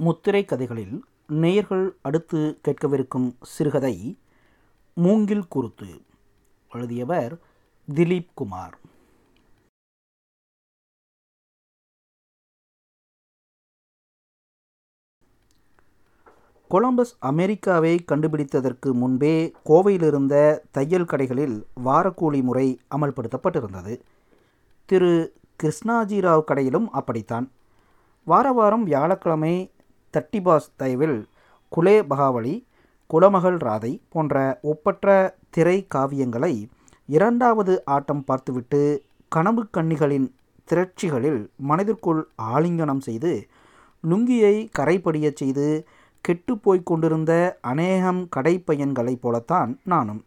முத்திரை கதைகளில் நேயர்கள் அடுத்து கேட்கவிருக்கும் சிறுகதை மூங்கில் குருத்து எழுதியவர் திலீப் குமார். கொலம்பஸ் அமெரிக்காவை கண்டுபிடித்ததற்கு முன்பே கோவையில் இருந்த தையல் கடைகளில் வாரக்கூலி முறை அமல்படுத்தப்பட்டிருந்தது. திரு கிருஷ்ணாஜிராவ் கடையிலும் அப்படித்தான். வார வாரம் வியாழக்கிழமை தட்டிபாஸ் தயவில் குலே பகாவலி குலமகள் ராதை போன்ற ஒப்பற்ற திரை காவியங்களை இரண்டாவது ஆட்டம் பார்த்துவிட்டு கனவு கண்ணிகளின் திரட்சிகளில் மனதிற்குள் ஆலிங்கனம் செய்து லுங்கியை கரைப்படியச் செய்து கெட்டுப்போய்க் கொண்டிருந்த அநேகம் கடைப்பையன்களைப் போலத்தான் நானும்.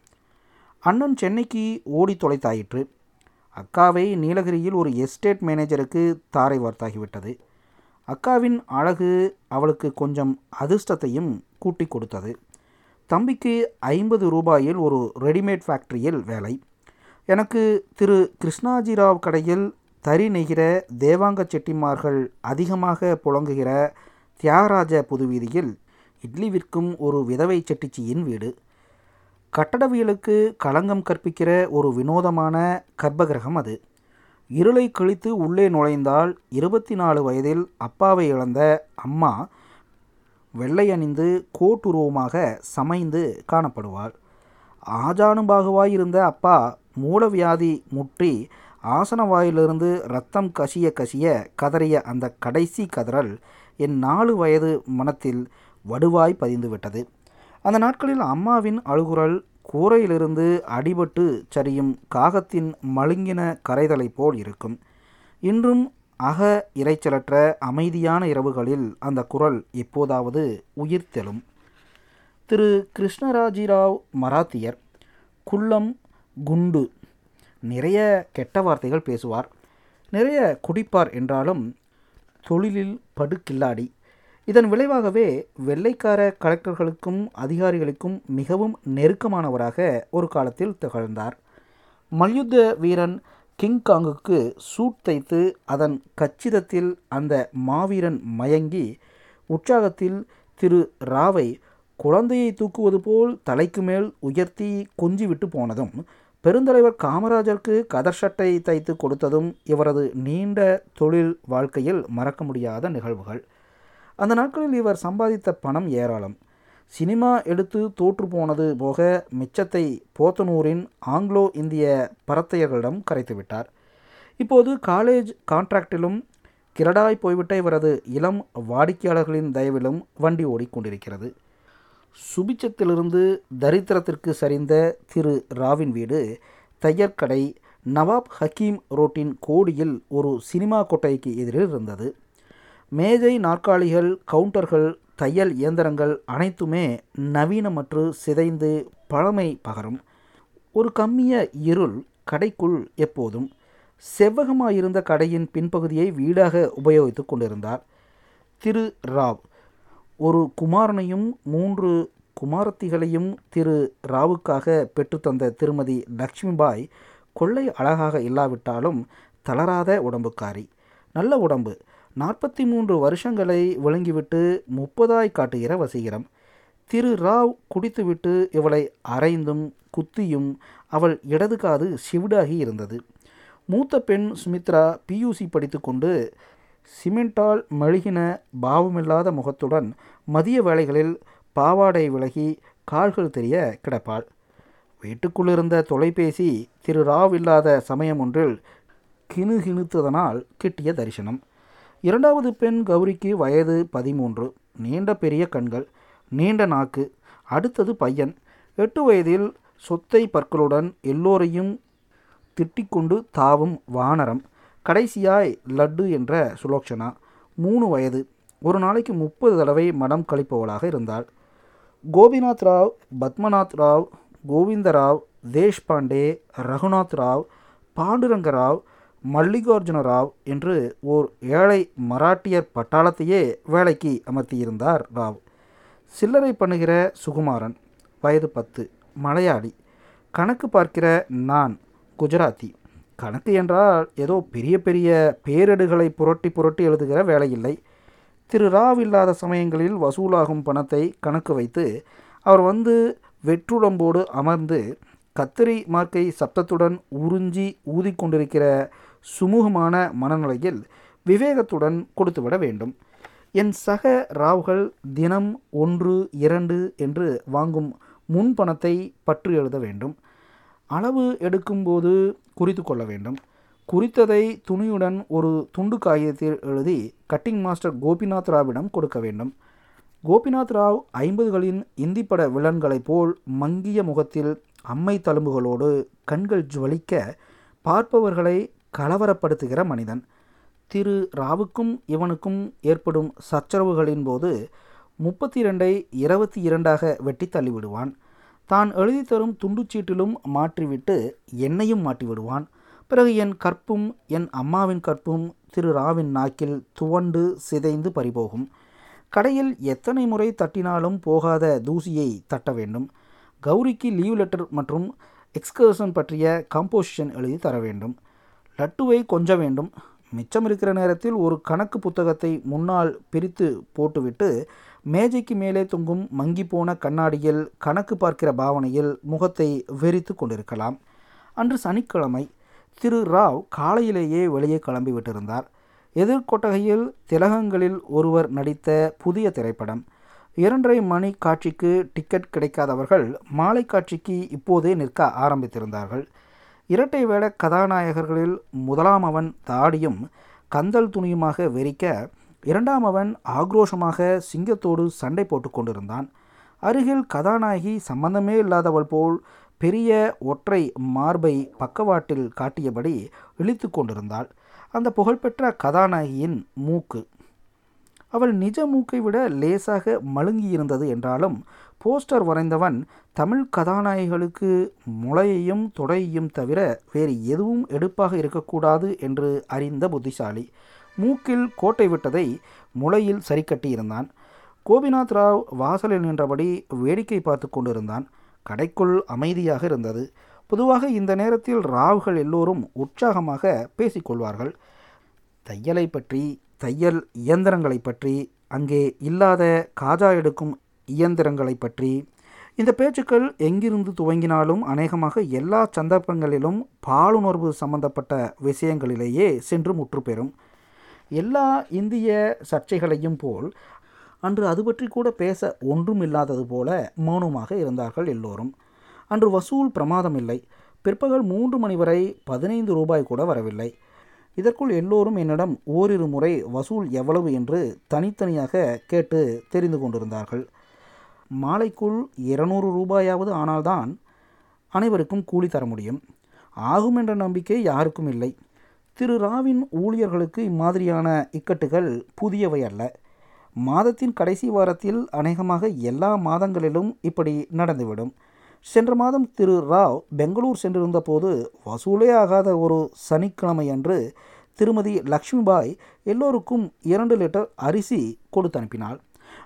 அண்ணன் சென்னைக்கு ஓடி தொலைத்தாயிற்று. அக்காவை நீலகிரியில் ஒரு எஸ்டேட் மேனேஜருக்கு தாரை வார்த்தாகிவிட்டது. அக்காவின் அழகு அவளுக்கு கொஞ்சம் அதிர்ஷ்டத்தையும் கூட்டி கொடுத்தது. தம்பிக்கு ஐம்பது ரூபாயில் ஒரு ரெடிமேட் ஃபேக்ட்ரியில் வேலை. எனக்கு திரு கிருஷ்ணாஜிராவ் கடையில் தறி நெய்கிற தேவாங்க செட்டிமார்கள் அதிகமாக புழங்குகிற தியாகராஜ புதுவீதியில் இட்லி விற்கும் ஒரு விதவை செட்டிச்சியின் வீடு. கட்டடவியலுக்கு களங்கம் கற்பிக்கிற ஒரு வினோதமான கர்ப்பகிரகம் அது. இருளை கழித்து உள்ளே நுழைந்தால் இருபத்தி நாலு வயதில் அப்பாவை இழந்த அம்மா வெள்ளை அணிந்து கோட்டுருவமாக சமைந்து காணப்படுவாள். ஆஜானுபாகுவாய் இருந்த அப்பா மூலவியாதி முற்றி ஆசன வாயிலிருந்து ரத்தம் கசிய கசிய கதறிய அந்த கடைசி கதறல் என் நாலு வயது மனத்தில் வடுவாய் பதிந்துவிட்டது. அந்த நாட்களில் அம்மாவின் அழுகுரல் கூரையிலிருந்து அடிபட்டு சரியும் காகத்தின் மழுங்கின கரைதலை போல் இருக்கும். இன்றும் அக இறைச்சலற்ற அமைதியான இரவுகளில் அந்த குரல் எப்போதாவது உயிர்த்தெழும் திரு. கிருஷ்ணராஜிராவ் மராத்தியர் குள்ளம் குண்டு நிறைய கெட்ட வார்த்தைகள் பேசுவார். நிறைய குடிப்பார் என்றாலும் தொழிலில் படுக்கில்லாடி இதன் விளைவாகவே வெள்ளைக்கார கலெக்டர்களுக்கும் அதிகாரிகளுக்கும் மிகவும் நெருக்கமானவராக ஒரு காலத்தில் திகழ்ந்தார். மல்யுத்த வீரன் கிங்காங்குக்கு சூட் தைத்து அதன் கச்சிதத்தில் அந்த மாவீரன் மயங்கி உற்சாகத்தில் திரு ராவை குழந்தையை தூக்குவது போல் தலைக்கு மேல் உயர்த்தி கொஞ்சிவிட்டு போனதும் பெருந்தலைவர் காமராஜருக்கு கதர் சட்டை தைத்து கொடுத்ததும் இவரது நீண்ட தொழில் வாழ்க்கையில் மறக்க முடியாத நிகழ்வுகள். அந்த நாட்களில் இவர் சம்பாதித்த பணம் ஏராளம். சினிமா எடுத்து தோற்று போனது போக மிச்சத்தை போத்தனூரின் ஆங்கிலோ இந்திய பரத்தையர்களிடம் கரைத்துவிட்டார் இப்போது காலேஜ் கான்ட்ராக்டிலும் கிரடாய் போய்விட்ட இவரது இளம் வாடிக்கையாளர்களின் தயவிலும் வண்டி ஓடிக்கொண்டிருக்கிறது. சுபிச்சத்திலிருந்து தரித்திரத்திற்கு சரிந்த திரு ராவின் வீடு தையற்கடை நவாப் ஹக்கீம் ரோட்டின் கோடியில் ஒரு சினிமா கொட்டைக்கு எதிரில் இருந்தது. மேஜை நாற்காலிகள் கவுண்டர்கள் தையல் இயந்திரங்கள் அனைத்துமே நவீனமற்று சிதைந்து பழமை பகரும். ஒரு கம்மிய இருள் கடைக்குள் எப்போதும் செவ்வகமாயிருந்த கடையின் பின்பகுதியை வீடாக உபயோகித்து கொண்டிருந்தார். திரு. ராவ். ஒரு குமாரனையும் மூன்று குமாரத்திகளையும் திரு. ராவுக்காக பெற்றுத்தந்த திருமதி லக்ஷ்மிபாய் கொள்ளை அழகாக இல்லாவிட்டாலும் தளராத உடம்புக்காரி. நல்ல உடம்பு. நாற்பத்தி மூன்று வருஷங்களை விளங்கிவிட்டு முப்பதாய் காட்டுகிற வசீகரம். திரு ராவ் குடித்துவிட்டு இவளை அரைந்தும் குத்தியும் அவள் இடது காது சிவிடாகி இருந்தது. மூத்த பெண் சுமித்ரா பியூசி படித்து கொண்டு சிமெண்டால் மெழுகின பாவமில்லாத முகத்துடன் மதிய வேளைகளில் பாவாடை விலகி கால்கள் தெரிய கிடப்பாள். வீட்டுக்குள்ளிருந்த தொலைபேசி திரு ராவ் இல்லாத சமயம் ஒன்றில் கிணுகிணுத்ததனால் கிட்டிய தரிசனம். இரண்டாவது பெண் கௌரிக்கு வயது பதிமூன்று. நீண்ட பெரிய கண்கள் நீண்ட நாக்கு அடுத்தது பையன். எட்டு வயதில் சொத்தை பற்களுடன் எல்லோரையும் திட்டிக்கொண்டு தாவும் வானரம். கடைசியாய் லட்டு என்ற சுலோக்ஷனா மூணு வயது. ஒரு நாளைக்கு முப்பது தடவை மடம் கழிப்பவளாக இருந்தாள். கோபிநாத் ராவ் பத்மநாத் ராவ் கோவிந்தராவ் தேஷ்பாண்டே ரகுநாத் ராவ் பாண்டுரங்க ராவ் மல்லிகார்ஜுன ராவ் என்று ஓர் ஏழை மராட்டியர் பட்டாளத்தையே வேலைக்கு அமர்த்தியிருந்தார் ராவ். சில்லறை பண்ணுகிற சுகுமாரன் வயது பத்து மலையாளி. கணக்கு பார்க்கிற நான் குஜராத்தி. கணக்கு என்றால் ஏதோ பெரிய பெரிய பேரிடுகளை புரட்டி புரட்டி எழுதுகிற வேலையில்லை. திரு ராவ் இல்லாத சமயங்களில் வசூலாகும் பணத்தை கணக்கு வைத்து அவர் வந்து வெற்றுடம்போடு அமர்ந்து கத்திரி மார்க்கை சப்தத்துடன் உறிஞ்சி ஊதிக்கொண்டிருக்கிற சுமூகமான மனநிலையில் விவேகத்துடன் கொடுத்துவிட வேண்டும். என் சக ராவ்கள் தினம் ஒன்று இரண்டு என்று வாங்கும் முன் பணத்தை பற்று எழுத வேண்டும். அளவு எடுக்கும்போது குறித்து கொள்ள வேண்டும். குறித்ததை துணியுடன் ஒரு துண்டு காகிதத்தில் எழுதி கட்டிங் மாஸ்டர் கோபிநாத் ராவிடம் கொடுக்க வேண்டும். கோபிநாத் ராவ் ஐம்பதுகளின் இந்தி பட வில்லன்களைப் போல் மங்கிய முகத்தில் அம்மை தழும்புகளோடு கண்கள் ஜுவலிக்க பார்ப்பவர்களை கலவரப்படுத்துகிற மனிதன். திரு ராவுக்கும் இவனுக்கும் ஏற்படும் சச்சரவுகளின் போது முப்பத்தி இரண்டை இருபத்தி இரண்டாக வெட்டி தள்ளிவிடுவான். தான் எழுதி தரும் துண்டுச்சீட்டிலும் மாற்றிவிட்டு என்னையும் மாட்டிவிடுவான் பிறகு என் கற்பும் என் அம்மாவின் கற்பும் திரு ராவின் நாக்கில் துவண்டு சிதைந்து பறிபோகும். கடையில் எத்தனை முறை தட்டினாலும் போகாத தூசியை தட்ட வேண்டும். கௌரிக்கு லீவ் லெட்டர் மற்றும் எக்ஸ்கர்ஷன் பற்றிய காம்போசிஷன் எழுதி தர வேண்டும். லட்டுவை கொஞ்ச வேண்டும். மிச்சம் இருக்கிற நேரத்தில் ஒரு கணக்கு புத்தகத்தை முன்னால் பிரித்து போட்டுவிட்டு மேஜைக்கு மேலே தொங்கும் மங்கி போன கண்ணாடியில் கணக்கு பார்க்கிற பாவனையில் முகத்தை வெறித்து கொண்டிருக்கலாம். அன்று சனிக்கிழமை திரு ராவ் காலையிலேயே வெளியே கிளம்பி விட்டிருந்தார் எதிர்கொட்டகையில் திலகங்களில் ஒருவர் நடித்த புதிய திரைப்படம். இரண்டரை மணி காட்சிக்கு டிக்கெட் கிடைக்காதவர்கள் மாலை காட்சிக்கு இப்போதே நிற்க ஆரம்பித்திருந்தார்கள். இரட்டை வேட கதாநாயகர்களில் முதலாம் அவன் தாடியும் கந்தல் துணியுமாக வெறிக்க இரண்டாம் அவன் ஆக்ரோஷமாக சிங்கத்தோடு சண்டை போட்டு கொண்டிருந்தான். அருகில் கதாநாயகி சம்பந்தமே இல்லாதவள் போல் பெரிய ஒற்றை மார்பை பக்கவாட்டில் காட்டியபடி இழித்து கொண்டிருந்தாள். அந்த புகழ்பெற்ற கதாநாயகியின் மூக்கு அவள் நிஜ மூக்கை விட லேசாக மழுங்கியிருந்தது என்றாலும் போஸ்டர் வரைந்தவன் தமிழ் கதாநாயகிகளுக்கு முளையையும் தொடையையும் தவிர வேறு எதுவும் எடுப்பாக இருக்கக்கூடாது என்று அறிந்த புத்திசாலி மூக்கில் கோட்டை விட்டதை முளையில் சரி கட்டியிருந்தான் கோபிநாத் ராவ் வாசலில் நின்றபடி வேடிக்கை பார்த்து கொண்டிருந்தான். கடைக்குள் அமைதியாக இருந்தது. பொதுவாக இந்த நேரத்தில் ராவ்கள் எல்லோரும் உற்சாகமாக பேசிக்கொள்வார்கள் தையலை பற்றி தையல் இயந்திரங்களை பற்றி அங்கே இல்லாத காஜா எடுக்கும் இயந்திரங்களை பற்றி இந்த பேச்சுக்கள் எங்கிருந்து துவங்கினாலும் அநேகமாக எல்லா சந்தர்ப்பங்களிலும் பாலுணர்வு சம்பந்தப்பட்ட விஷயங்களிலேயே சென்று முற்றுப்பெறும். எல்லா இந்திய சர்ச்சைகளையும் போல் அன்று அது பற்றி கூட பேச ஒன்றும் இல்லாதது போல மௌனமாக இருந்தார்கள் எல்லோரும். அன்று வசூல் பிரமாதம் இல்லை பிற்பகல் மூன்று மணி வரை பதினைந்து ரூபாய் கூட வரவில்லை. இதற்குள் எல்லோரும் என்னிடம் ஓரிரு முறை வசூல் எவ்வளவு என்று தனித்தனியாக கேட்டு தெரிந்து கொண்டிருந்தார்கள். மாலைக்குள் இருநூறு ரூபாயாவது ஆனால்தான் அனைவருக்கும் கூலி தர முடியும். ஆகும் என்ற நம்பிக்கை யாருக்கும் இல்லை. திரு ராவின் ஊழியர்களுக்கு இம்மாதிரியான இக்கட்டுகள் புதியவை அல்ல. மாதத்தின் கடைசி வாரத்தில் அநேகமாக எல்லா மாதங்களிலும் இப்படி நடந்துவிடும். சென்ற மாதம் திரு ராவ் பெங்களூர் சென்றிருந்த போது வசூலே ஆகாத ஒரு சனிக்கிழமை அன்று திருமதி லக்ஷ்மிபாய் எல்லோருக்கும் இரண்டு லிட்டர் அரிசி கொடுத்து அனுப்பினாள்.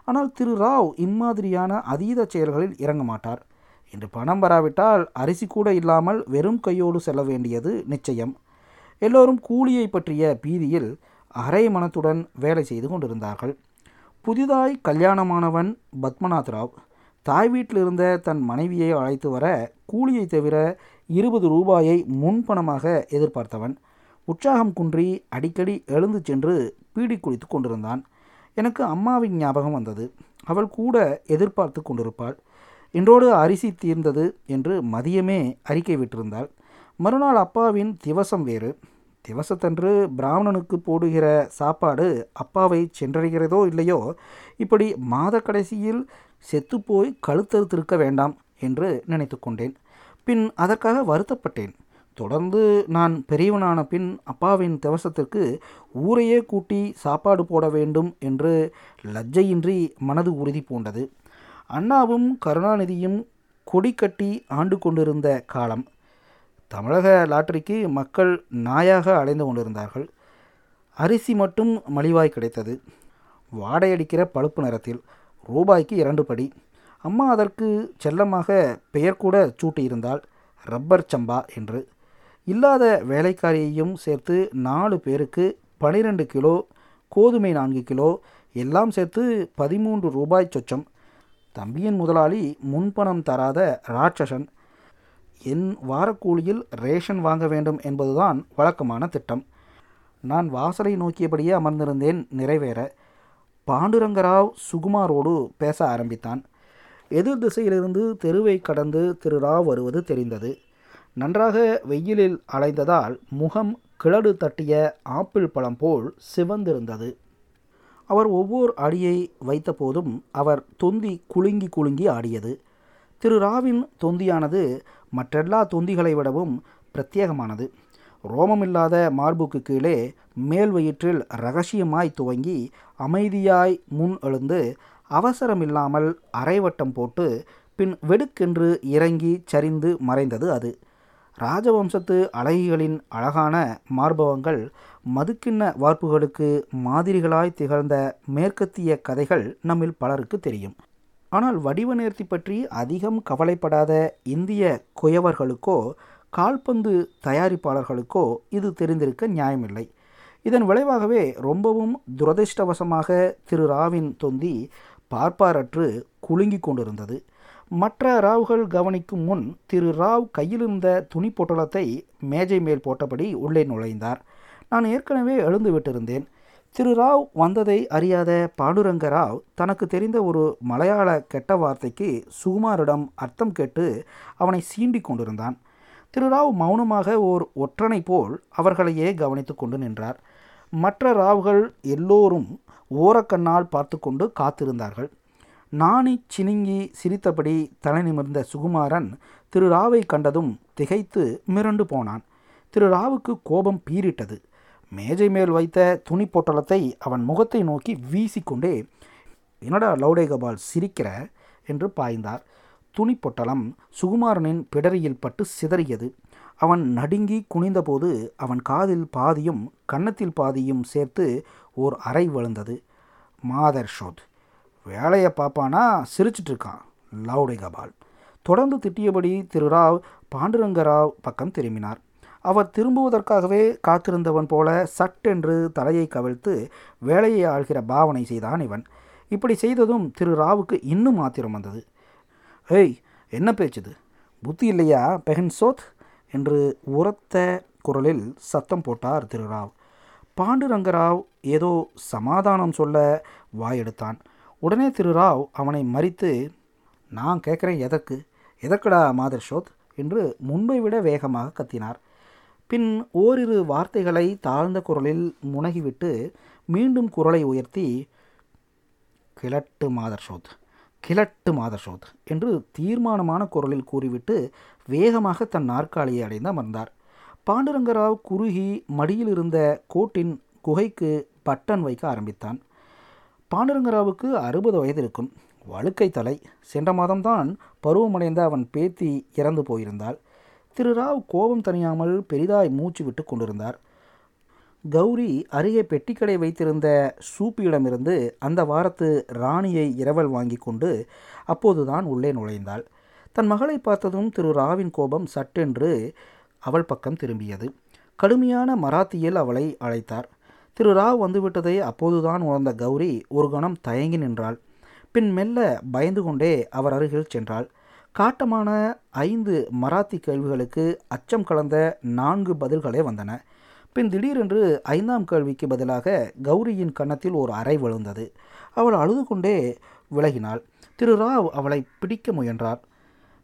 ஆனால் திரு ராவ் இம்மாதிரியான அதீத செயல்களில் இறங்க மாட்டார். இன்று பணம் வராவிட்டால் அரிசி கூட இல்லாமல் வெறும் கையோடு செல்ல வேண்டியது நிச்சயம். எல்லோரும் கூலியை பற்றிய பீதியில் அரை மனத்துடன் வேலை செய்து கொண்டிருந்தார்கள். புதிதாய் கல்யாணமானவன் பத்மநாத் ராவ். தாய் வீட்டில் இருந்த தன் மனைவியை அழைத்து வர கூலியை தவிர இருபது ரூபாயை முன்பணமாக எதிர்பார்த்தவன். உற்சாகம் குன்றி அடிக்கடி எழுந்து சென்று பீடி குடித்து கொண்டிருந்தான். எனக்கு அம்மாவின் ஞாபகம் வந்தது. அவள் கூட எதிர்பார்த்து கொண்டிருப்பாள். இன்றோடு அரிசி தீர்ந்தது என்று மதியமே அறிக்கை விட்டிருந்தாள். மறுநாள் அப்பாவின் திவசம் வேறு. திவசத்தன்று பிராமணனுக்கு போடுகிற சாப்பாடு அப்பாவை சென்றடைகிறதோ இல்லையோ இப்படி மாத கடைசியில் செத்துப்போய் கழுத்தறுத்திருக்க வேண்டாம் என்று நினைத்து கொண்டேன் பின் அதற்காக வருத்தப்பட்டேன். தொடர்ந்து நான் பெரியவனான பின் அப்பாவின் திவசத்திற்கு ஊரையே கூட்டி சாப்பாடு போட வேண்டும் என்று லஜ்ஜையின்றி மனது உறுதி பூண்டது. அண்ணாவும் கருணாநிதியும் கொடி கட்டி ஆண்டு கொண்டிருந்த காலம். தமிழக லாட்டரிக்கு மக்கள் நாயாக அலைந்து கொண்டிருந்தார்கள். அரிசி மட்டும் மலிவாய் கிடைத்தது. வாடையடிக்கிற பழுப்பு நிறத்தில் ரூபாய்க்கு இரண்டு படி. அம்மா அதற்கு செல்லமாக பெயர் கூட சூட்டியிருந்தால் ரப்பர் சம்பா என்று. இல்லாத வேலைக்காரியையும் சேர்த்து நாலு பேருக்கு பனிரெண்டு கிலோ கோதுமை நான்கு கிலோ எல்லாம் சேர்த்து பதிமூன்று ரூபாய் சொச்சம். தம்பியின் முதலாளி முன்பணம் தராத ராட்சசன். என் வாரக்கூலியில் ரேஷன் வாங்க வேண்டும் என்பதுதான் வழக்கமான திட்டம். நான் வாசலை நோக்கியபடியே அமர்ந்திருந்தேன் நிறைவேற. பாண்டுரங்கராவ் சுகுமாரோடு பேச ஆரம்பித்தான். எதிர் திசையிலிருந்து தெருவை கடந்து திரு ராவ் வருவது தெரிந்தது. நன்றாக வெயிலில் அலைந்ததால் முகம் கிழடு தட்டிய ஆப்பிள் பழம் போல் சிவந்திருந்தது. அவர் ஒவ்வொரு அடியை வைத்தபோதும் அவர் தொந்தி குலுங்கி குலுங்கி ஆடியது. திரு ராவின் தொந்தியானது மற்றெல்லா தொந்திகளை விடவும் பிரத்யேகமானது. ரோமமில்லாத மார்புக்கு கீழே மேல் வயிற்றில் ரகசியமாய் துவங்கி அமைதியாய் முன் எழுந்து அவசரமில்லாமல் அரைவட்டம் போட்டு பின் வெடுக்கென்று இறங்கி சரிந்து மறைந்தது அது. ராஜவம்சத்து அழகிகளின் அழகான மார்பவங்கள் மதுக்கிண்ண வார்ப்புகளுக்கு மாதிரிகளாய் திகழ்ந்த மேற்கத்திய கதைகள் நம்மில் பலருக்கு தெரியும். ஆனால் வடிவ நேர்த்தி பற்றி அதிகம் கவலைப்படாத இந்திய குயவர்களுக்கோ கால்பந்து தயாரிப்பாளர்களுக்கோ இது தெரிந்திருக்க நியாயமில்லை. இதன் விளைவாகவே ரொம்பவும் துரதிர்ஷ்டவசமாக திரு. ராவின் தொந்தி பார்ப்பாரற்று குலுங்கி கொண்டிருந்தது. மற்ற ராவ்கள் கவனிக்கும் முன் திரு. ராவ் கையிலிருந்த துணி பொட்டலத்தை மேஜை மேல் போட்டபடி உள்ளே நுழைந்தார். நான் ஏற்கனவே எழுந்து விட்டிருந்தேன். திரு. ராவ் வந்ததை அறியாத பாண்டுரங்க ராவ் தனக்கு தெரிந்த ஒரு மலையாள கெட்ட வார்த்தைக்கு சுகுமாரிடம் அர்த்தம் கேட்டு அவனை சீண்டிக் கொண்டிருந்தான். திரு ராவ் மௌனமாக ஓர் ஒற்றனை போல் அவர்களையே கவனித்து கொண்டு நின்றார். மற்ற ராவ்கள் எல்லோரும் ஓரக்கண்ணால் பார்த்து கொண்டு காத்திருந்தார்கள். நாணி சினிங்கி சிரித்தபடி தலை நிமிர்ந்த சுகுமாரன் திரு ராவை கண்டதும் திகைத்து மிரண்டு போனான். திரு ராவுக்கு கோபம் பீரிட்டது மேஜை மேல் வைத்த துணி பொட்டலத்தை அவன் முகத்தை நோக்கி வீசிக்கொண்டே என்னடா லவுடே கபால் சிரிக்கிற? என்று பாய்ந்தார். துணி பொட்டலம் சுகுமாரனின் பிடரியில் பட்டு சிதறியது. அவன் நடுங்கி குனிந்தபோது அவன் காதில் பாதியும் கன்னத்தில் பாதியும் சேர்த்து ஓர் அறை விழுந்தது மாதர் ஷோத் வேலையை பார்ப்பானா சிரிச்சிட்டு இருக்கான். கபால். தொடர்ந்து திட்டியபடி திரு ராவ் பாண்டுரங்கராவ் பக்கம் திரும்பினார். அவர் திரும்புவதற்காகவே காத்திருந்தவன் போல சட்டென்று தலையை கவிழ்த்து வேலையை ஆள்கிற பாவனை செய்தான் இவன். இப்படி செய்ததும் திரு ராவுக்கு இன்னும் ஆத்திரம் வந்தது. ஏய் என்ன பேச்சுது? புத்தி இல்லையா பெஹன் சோத்? என்று உரத்த குரலில் சத்தம் போட்டார் திரு ராவ் பாண்டுரங்கராவ் ஏதோ சமாதானம் சொல்ல வாயெடுத்தான். உடனே திரு ராவ் அவனை மறித்து நான் கேட்குறேன் எதற்கு? எதற்குடா மாதர் ஷோத் என்று முன்பை விட வேகமாக கத்தினார். பின் ஓரிரு வார்த்தைகளை தாழ்ந்த குரலில் முனகிவிட்டு மீண்டும் குரலை உயர்த்தி கிழட்டு மாதர் ஷோத் கிழட்டு மாதசோத் என்று தீர்மானமான குரலில் கூறிவிட்டு வேகமாக தன் நாற்காலியை அடைந்து அமர்ந்தார். பாண்டுரங்கராவ் குறுகி மடியில் இருந்த கோட்டின் குகைக்கு பட்டன் வைக்க ஆரம்பித்தான். பாண்டுரங்கராவுக்கு அறுபது வயது இருக்கும் வழுக்கை தலை. சென்ற மாதம்தான் பருவமடைந்த அவன் பேத்தி இறந்து போயிருந்தாள். திரு ராவ் கோபம் தணியாமல் பெரிதாய் மூச்சு விட்டு கொண்டிருந்தார். கௌரி அருகே பெட்டிக்கடை வைத்திருந்த சூப்பியிடமிருந்து அந்த வாரத்து ராணியை இரவல் வாங்கி கொண்டு அப்போதுதான் உள்ளே நுழைந்தாள். தன் மகளை பார்த்ததும் திரு ராவின் கோபம் சட்டென்று அவள் பக்கம் திரும்பியது. கடுமையான மராத்தியில் அவளை அழைத்தார். திரு ராவ் வந்துவிட்டதை அப்போதுதான் உணர்ந்த கௌரி ஒரு கணம் தயங்கி நின்றாள். பின் மெல்ல பயந்து கொண்டே அவர் அருகில் சென்றாள். காட்டமான ஐந்து மராத்தி கேள்விகளுக்கு அச்சம் கலந்த நான்கு பதில்களே வந்தன. பின் திடீரென்று ஐந்தாம் கேள்விக்கு பதிலாக கௌரியின் கன்னத்தில் ஒரு அறை விழுந்தது. அவள் அழுது கொண்டே விலகினாள். திரு ராவ் அவளை பிடிக்க முயன்றார்.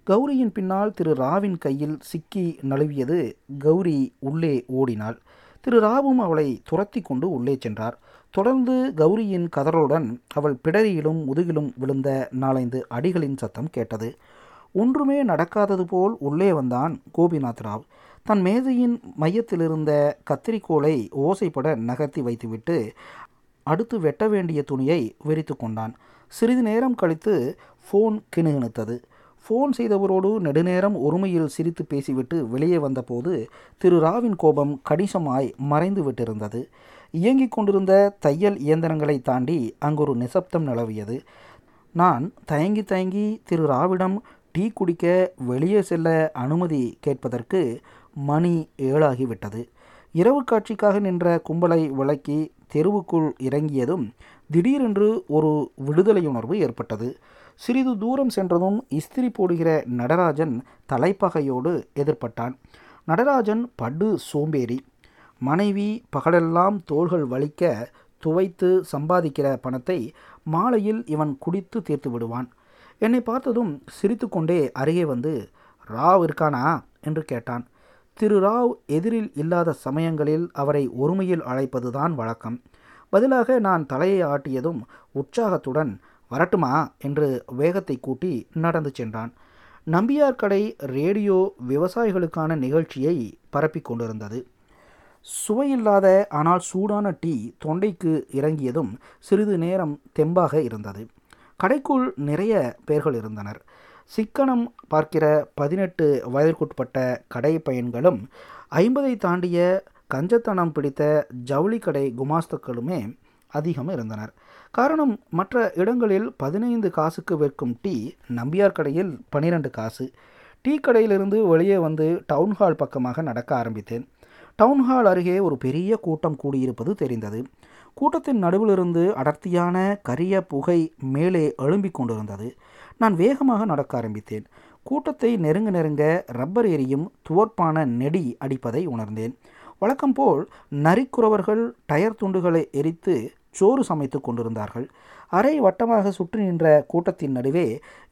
கௌரியின் பின்னால் திரு ராவின் கையில் சிக்கி நழுவியது கௌரி உள்ளே ஓடினாள். திரு ராவும் அவளை துரத்தி கொண்டு உள்ளே சென்றார். தொடர்ந்து கௌரியின் கதறலுடன் அவள் பிடரியிலும் முதுகிலும் விழுந்த நாலைந்து அடிகளின் சத்தம் கேட்டது. ஒன்றுமே நடக்காதது போல் உள்ளே வந்தான் கோபிநாத் ராவ். தன் மேதையின் மையத்திலிருந்த கத்திரிக்கோலை ஓசைப்பட நகர்த்தி வைத்துவிட்டு அடுத்து வெட்ட வேண்டிய துணியை வெறித்து கொண்டான். சிறிது நேரம் கழித்து ஃபோன் கிணுகிணுத்தது. ஃபோன் செய்தவரோடு நெடுநேரம் ஒருமையில் சிரித்து பேசிவிட்டு வெளியே வந்தபோது திரு ராவின் கோபம் கணிசமாய் மறைந்து விட்டிருந்தது. இயங்கிக் கொண்டிருந்த தையல் இயந்திரங்களை தாண்டி அங்கொரு நிசப்தம் நிலவியது. நான் தயங்கி தயங்கி திரு ராவிடம் டீ குடிக்க வெளியே செல்ல அனுமதி கேட்பதற்கு மணி ஏழாகிவிட்டது. இரவு காட்சிக்காக நின்ற கும்பலை விளக்கி தெருவுக்குள் இறங்கியதும் திடீரென்று ஒரு விடுதலையுணர்வு ஏற்பட்டது. சிறிது தூரம் சென்றதும் இஸ்திரி போடுகிற நடராஜன் தலைப்பகையோடு எதிர்பட்டான். நடராஜன் படு சோம்பேறி. மனைவி பகலெல்லாம் தோள்கள் வலிக்க துவைத்து சம்பாதிக்கிற பணத்தை மாலையில் இவன் குடித்து தீர்த்து விடுவான். என்னை பார்த்ததும் சிரித்துக்கொண்டே அருகே வந்து ராவ் இருக்கானா? என்று கேட்டான். திரு ராவ் எதிரில் இல்லாத சமயங்களில் அவரை ஒருமையில் அழைப்பதுதான் வழக்கம். பதிலாக நான் தலையை ஆட்டியதும் உற்சாகத்துடன் வரட்டுமா? என்று வேகத்தை கூட்டி நடந்து சென்றான். நம்பியார் கடை ரேடியோ விவசாயிகளுக்கான நிகழ்ச்சியை பரப்பிக் கொண்டிருந்தது. சுவையில்லாத ஆனால் சூடான டீ தொண்டைக்கு இறங்கியதும் சிறிது நேரம் தெம்பாக இருந்தது. கடைக்குள் நிறைய பேர்கள் இருந்தனர். சிக்கனம் பார்க்கிற பதினெட்டு வயதிற்குட்பட்ட கடை பையன்களும் ஐம்பதை தாண்டிய கஞ்சத்தனம் பிடித்த ஜவுளி கடை குமாஸ்தக்களுமே அதிகம் இருந்தனர். காரணம் மற்ற இடங்களில் பதினைந்து காசுக்கு விற்கும் டீ நம்பியார் கடையில் பனிரெண்டு காசு. டீ கடையிலிருந்து வெளியே வந்து டவுன்ஹால் பக்கமாக நடக்க ஆரம்பித்தேன். டவுன்ஹால் அருகே ஒரு பெரிய கூட்டம் கூடியிருப்பது தெரிந்தது. கூட்டத்தின் நடுவிலிருந்து அடர்த்தியான கரிய புகை மேலே எழும்பிக் கொண்டிருந்தது. நான் வேகமாக நடக்க ஆரம்பித்தேன். கூட்டத்தை நெருங்க நெருங்க ரப்பர் எரியும் துவர்ப்பான நெடி அடிப்பதை உணர்ந்தேன். வழக்கம் போல் நரிக்குறவர்கள் டயர் துண்டுகளை எரித்து சோறு சமைத்து கொண்டிருந்தார்கள். அரை வட்டமாக சுற்றி நின்ற கூட்டத்தின் நடுவே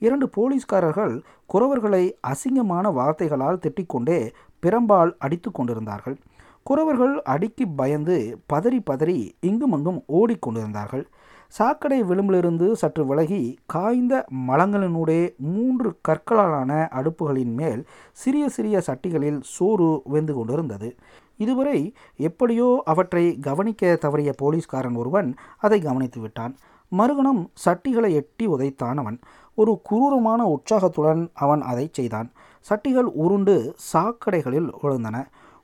இரண்டு போலீஸ்காரர்கள் குறவர்களை அசிங்கமான வார்த்தைகளால் திட்டிக்கொண்டே பிரம்பால் அடித்து கொண்டிருந்தார்கள். குறவர்கள் அடிக்கி பயந்து பதறி பதறி இங்குமங்கும் ஓடிக்கொண்டிருந்தார்கள். சாக்கடை விளிம்பிலிருந்து சற்று விலகி காய்ந்த மலங்களினூடே மூன்று கற்களாலான அடுப்புகளின் மேல் சிறிய சிறிய சட்டிகளில் சோறு வெந்து கொண்டிருந்தது. இதுவரை எப்படியோ அவற்றை கவனிக்க தவறிய போலீஸ்காரன் ஒருவன் அதை கவனித்து விட்டான். மறுகணம் சட்டிகளை எட்டி உதைத்தான் அவன். ஒரு குரூரமான உற்சாகத்துடன் அவன் அதை செய்தான். சட்டிகள் உருண்டு சாக்கடைகளில் விழுந்தன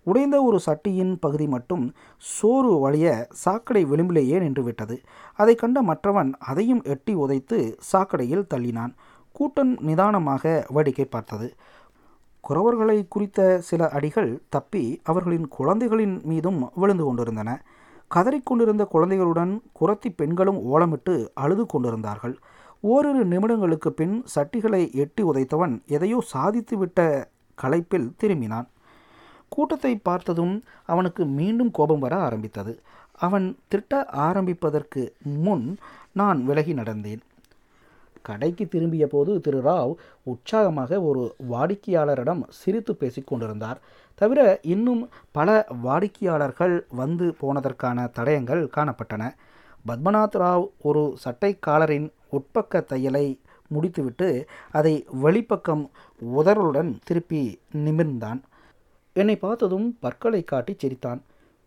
உடைந்த ஒரு சட்டியின் பகுதி மட்டும் சோறு வழிய சாக்கடை விளிம்பிலேயே நின்றுவிட்டது. அதை கண்ட மற்றவன் அதையும் எட்டி உதைத்து சாக்கடையில் தள்ளினான். கூட்டம் நிதானமாக வேடிக்கை பார்த்தது. குறவர்களை குறித்த சில அடிகள் தப்பி அவர்களின் குழந்தைகளின் மீதும் விழுந்து கொண்டிருந்தன. கதறிக்கொண்டிருந்த குழந்தைகளுடன் குரத்தி பெண்களும் ஓலமிட்டு அழுது கொண்டிருந்தார்கள். ஓரிரு நிமிடங்களுக்கு பின் சட்டிகளை எட்டி உதைத்தவன் எதையோ சாதித்துவிட்ட களைப்பில் திரும்பினான். கூட்டத்தை பார்த்ததும் அவனுக்கு மீண்டும் கோபம் வர ஆரம்பித்தது. அவன் திட்ட ஆரம்பிப்பதற்கு முன் நான் விலகி நடந்தேன். கடைக்கு திரும்பிய போது திரு ராவ் உற்சாகமாக ஒரு வாடிக்கையாளரிடம் சிரித்து பேசிக் கொண்டிருந்தார். தவிர இன்னும் பல வாடிக்கையாளர்கள் வந்து போனதற்கான தடயங்கள் காணப்பட்டன. பத்மநாத் ராவ் ஒரு சட்டைக்காலரின் உட்பக்க தையலை முடித்துவிட்டு அதை வெளிப்பக்கம் உதறலுடன் திருப்பி நிமிர்ந்தான். என்னை பார்த்ததும் பற்களை காட்டி சிரித்தான்.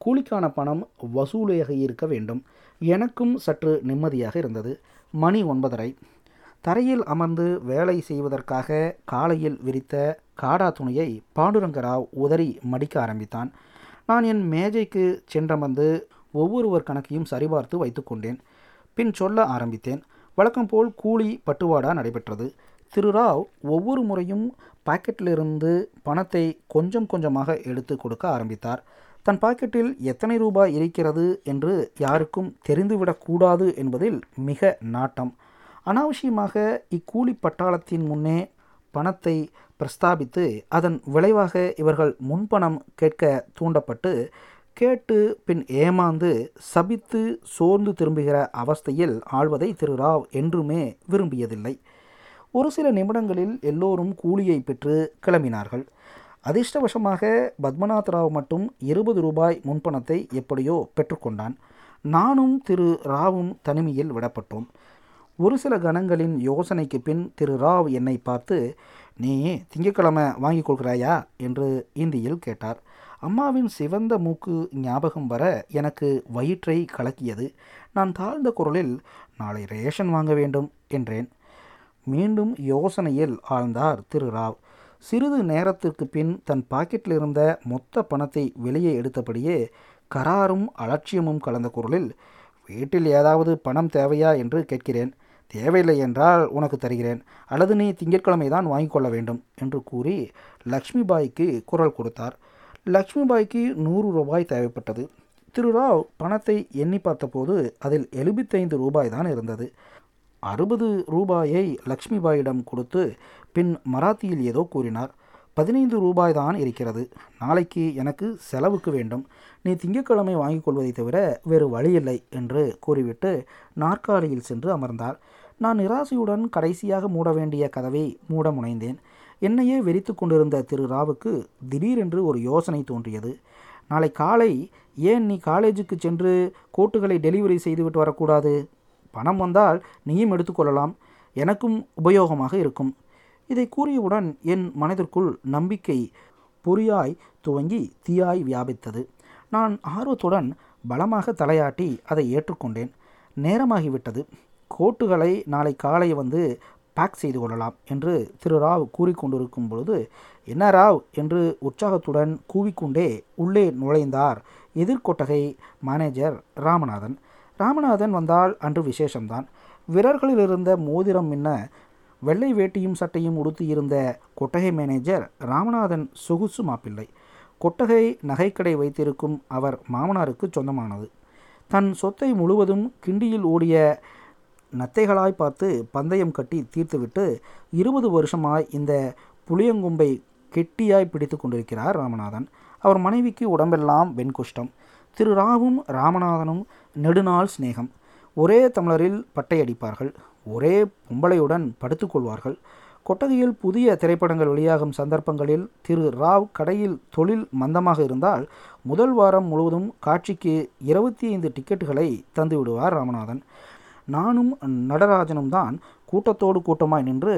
கூலிக்கான பணம் வசூலாக இருக்க வேண்டும். எனக்கும் சற்று நிம்மதியாக இருந்தது. மணி ஒன்பதரை. தரையில் அமர்ந்து வேலை செய்வதற்காக காலையில் விரித்த காடா துணியை பாண்டுரங்கராவ் உதறி மடிக்க ஆரம்பித்தான். நான் என் மேஜைக்கு சென்றமர்ந்து ஒவ்வொருவர் கணக்கையும் சரிபார்த்து வைத்துக்கொண்டேன் பின் சொல்ல ஆரம்பித்தேன். வழக்கம் போல் கூலி பட்டுவாடா நடைபெற்றது. திரு ராவ் ஒவ்வொரு முறையும் பாக்கெட்டிலிருந்து பணத்தை கொஞ்சம் கொஞ்சமாக எடுத்து கொடுக்க ஆரம்பித்தார். தன் பாக்கெட்டில் எத்தனை ரூபாய் இருக்கிறது என்று யாருக்கும் தெரிந்துவிடக்கூடாது என்பதில் மிக நாட்டம். அனாவசியமாக இக்கூலி பட்டாளத்தின் முன்னே பணத்தை பிரஸ்தாபித்து அதன் விளைவாக இவர்கள் முன்பணம் கேட்க தூண்டப்பட்டு கேட்டு பின் ஏமாந்து சபித்து சோர்ந்து திரும்புகிற அவஸ்தையில் ஆழ்வதை திரு ராவ் என்றுமே விரும்பியதில்லை. ஒரு சில நிமிடங்களில் எல்லோரும் கூலியை பெற்று கிளம்பினார்கள். அதிர்ஷ்டவசமாக பத்மநாத் ராவ் மட்டும் இருபது ரூபாய் முன்பணத்தை எப்படியோ பெற்றுக்கொண்டான். நானும் திரு ராவும் தனிமையில் விடப்பட்டோம். ஒரு சில கணங்களின் யோசனைக்கு பின் திரு ராவ் என்னை பார்த்து நீ திங்கட்கிழமை வாங்கி கொள்கிறாயா? என்று இந்தியில் கேட்டார். அம்மாவின் சிவந்த மூக்கு ஞாபகம் வர எனக்கு வயிற்றை கலக்கியது. நான் தாழ்ந்த குரலில் நாளை ரேஷன் வாங்க வேண்டும் என்றேன். மீண்டும் யோசனையில் ஆழ்ந்தார் திரு ராவ். சிறிது நேரத்திற்கு பின் தன் பாக்கெட்டில் இருந்த மொத்த பணத்தை வெளியே எடுத்தபடியே கராரும் அலட்சியமும் கலந்த குரலில் வீட்டில் ஏதாவது பணம் தேவையா என்று கேட்கிறேன். தேவையில்லை என்றால் உனக்கு தருகிறேன். அல்லது நீ திங்கட்கிழமை தான் வாங்கிக்கொள்ள வேண்டும் என்று கூறி லக்ஷ்மி பாய்க்கு குரல் கொடுத்தார். லக்ஷ்மி பாய்க்கு நூறு ரூபாய் தேவைப்பட்டது. திரு ராவ் பணத்தை எண்ணி பார்த்தபோது அதில் எழுபத்தைந்து ரூபாய் தான் இருந்தது. அறுபது ரூபாயை லக்ஷ்மிபாயிடம் கொடுத்து பின் மராத்தியில் ஏதோ கூறினார். பதினைந்து ரூபாய் தான் இருக்கிறது. நாளைக்கு எனக்கு செலவுக்கு வேண்டும். நீ திங்கட்கிழமை வாங்கிக் கொள்வதை தவிர வேறு வழியில்லை என்று கூறிவிட்டு நாற்காலியில் சென்று அமர்ந்தார். நான் நிராசையுடன் கடைசியாக மூட வேண்டிய கதவை மூட முனைந்தேன். என்னையே வெறித்து கொண்டிருந்த திரு ராவுக்கு திடீரென்று ஒரு யோசனை தோன்றியது. நாளை காலை ஏன் நீ காலேஜுக்கு சென்று கோட்டுகளை டெலிவரி செய்துவிட்டு வரக்கூடாது? பணம் வந்தால் நீயும் எடுத்துக்கொள்ளலாம். எனக்கும் உபயோகமாக இருக்கும். இதை கூறியவுடன் என் மனதிற்குள் நம்பிக்கை பொறியாய் துவங்கி தீயாய் வியாபித்தது. நான் ஆர்வத்துடன் பலமாக தலையாட்டி அதை ஏற்றுக்கொண்டேன். நேரமாகிவிட்டது. கோட்டுகளை நாளை காலை வந்து பேக் செய்து கொள்ளலாம் என்று திரு ராவ் கூறிக்கொண்டிருக்கும் பொழுது என்ன ராவ்? என்று உற்சாகத்துடன் கூவிக்கொண்டே உள்ளே நுழைந்தார் எதிர்கொட்டகை மேனேஜர் ராமநாதன். ராமநாதன் வந்தால் அன்று விசேஷம்தான். விரல்களில் இருந்த மோதிரம் மின்ன வெள்ளை வேட்டியும் சட்டையும் உடுத்தியிருந்த கொட்டகை மேனேஜர் ராமநாதன் சொகுசு மாப்பிள்ளை. கொட்டகை நகைக்கடை வைத்திருக்கும் அவர் மாமனாருக்கு சொந்தமானது. தன் சொத்தை முழுவதும் கிண்டியில் ஓடிய நத்தைகளாய் பார்த்து பந்தயம் கட்டி தீர்த்துவிட்டு இருபது வருஷமாய் இந்த புளியங்கொம்பை கெட்டியாய் பிடித்து கொண்டிருக்கிறார் ராமநாதன். அவர் மனைவிக்கு உடம்பெல்லாம் வெண்குஷ்டம். திரு ராவும் ராமநாதனும் நெடுநாள் சிநேகம். ஒரே தமிழரில் பட்டையடிப்பார்கள் ஒரே பொம்பளையுடன் படுத்துக்கொள்வார்கள் கொட்டகையில் புதிய திரைப்படங்கள் வெளியாகும் சந்தர்ப்பங்களில் திரு. ராவ் கடையில் தொழில் மந்தமாக இருந்தால் முதல் வாரம் முழுவதும் காட்சிக்கு இருபத்தி ஐந்து டிக்கெட்டுகளை தந்துவிடுவார் ராமநாதன். நானும் நடராஜனும் தான் கூட்டத்தோடு கூட்டமாய் நின்று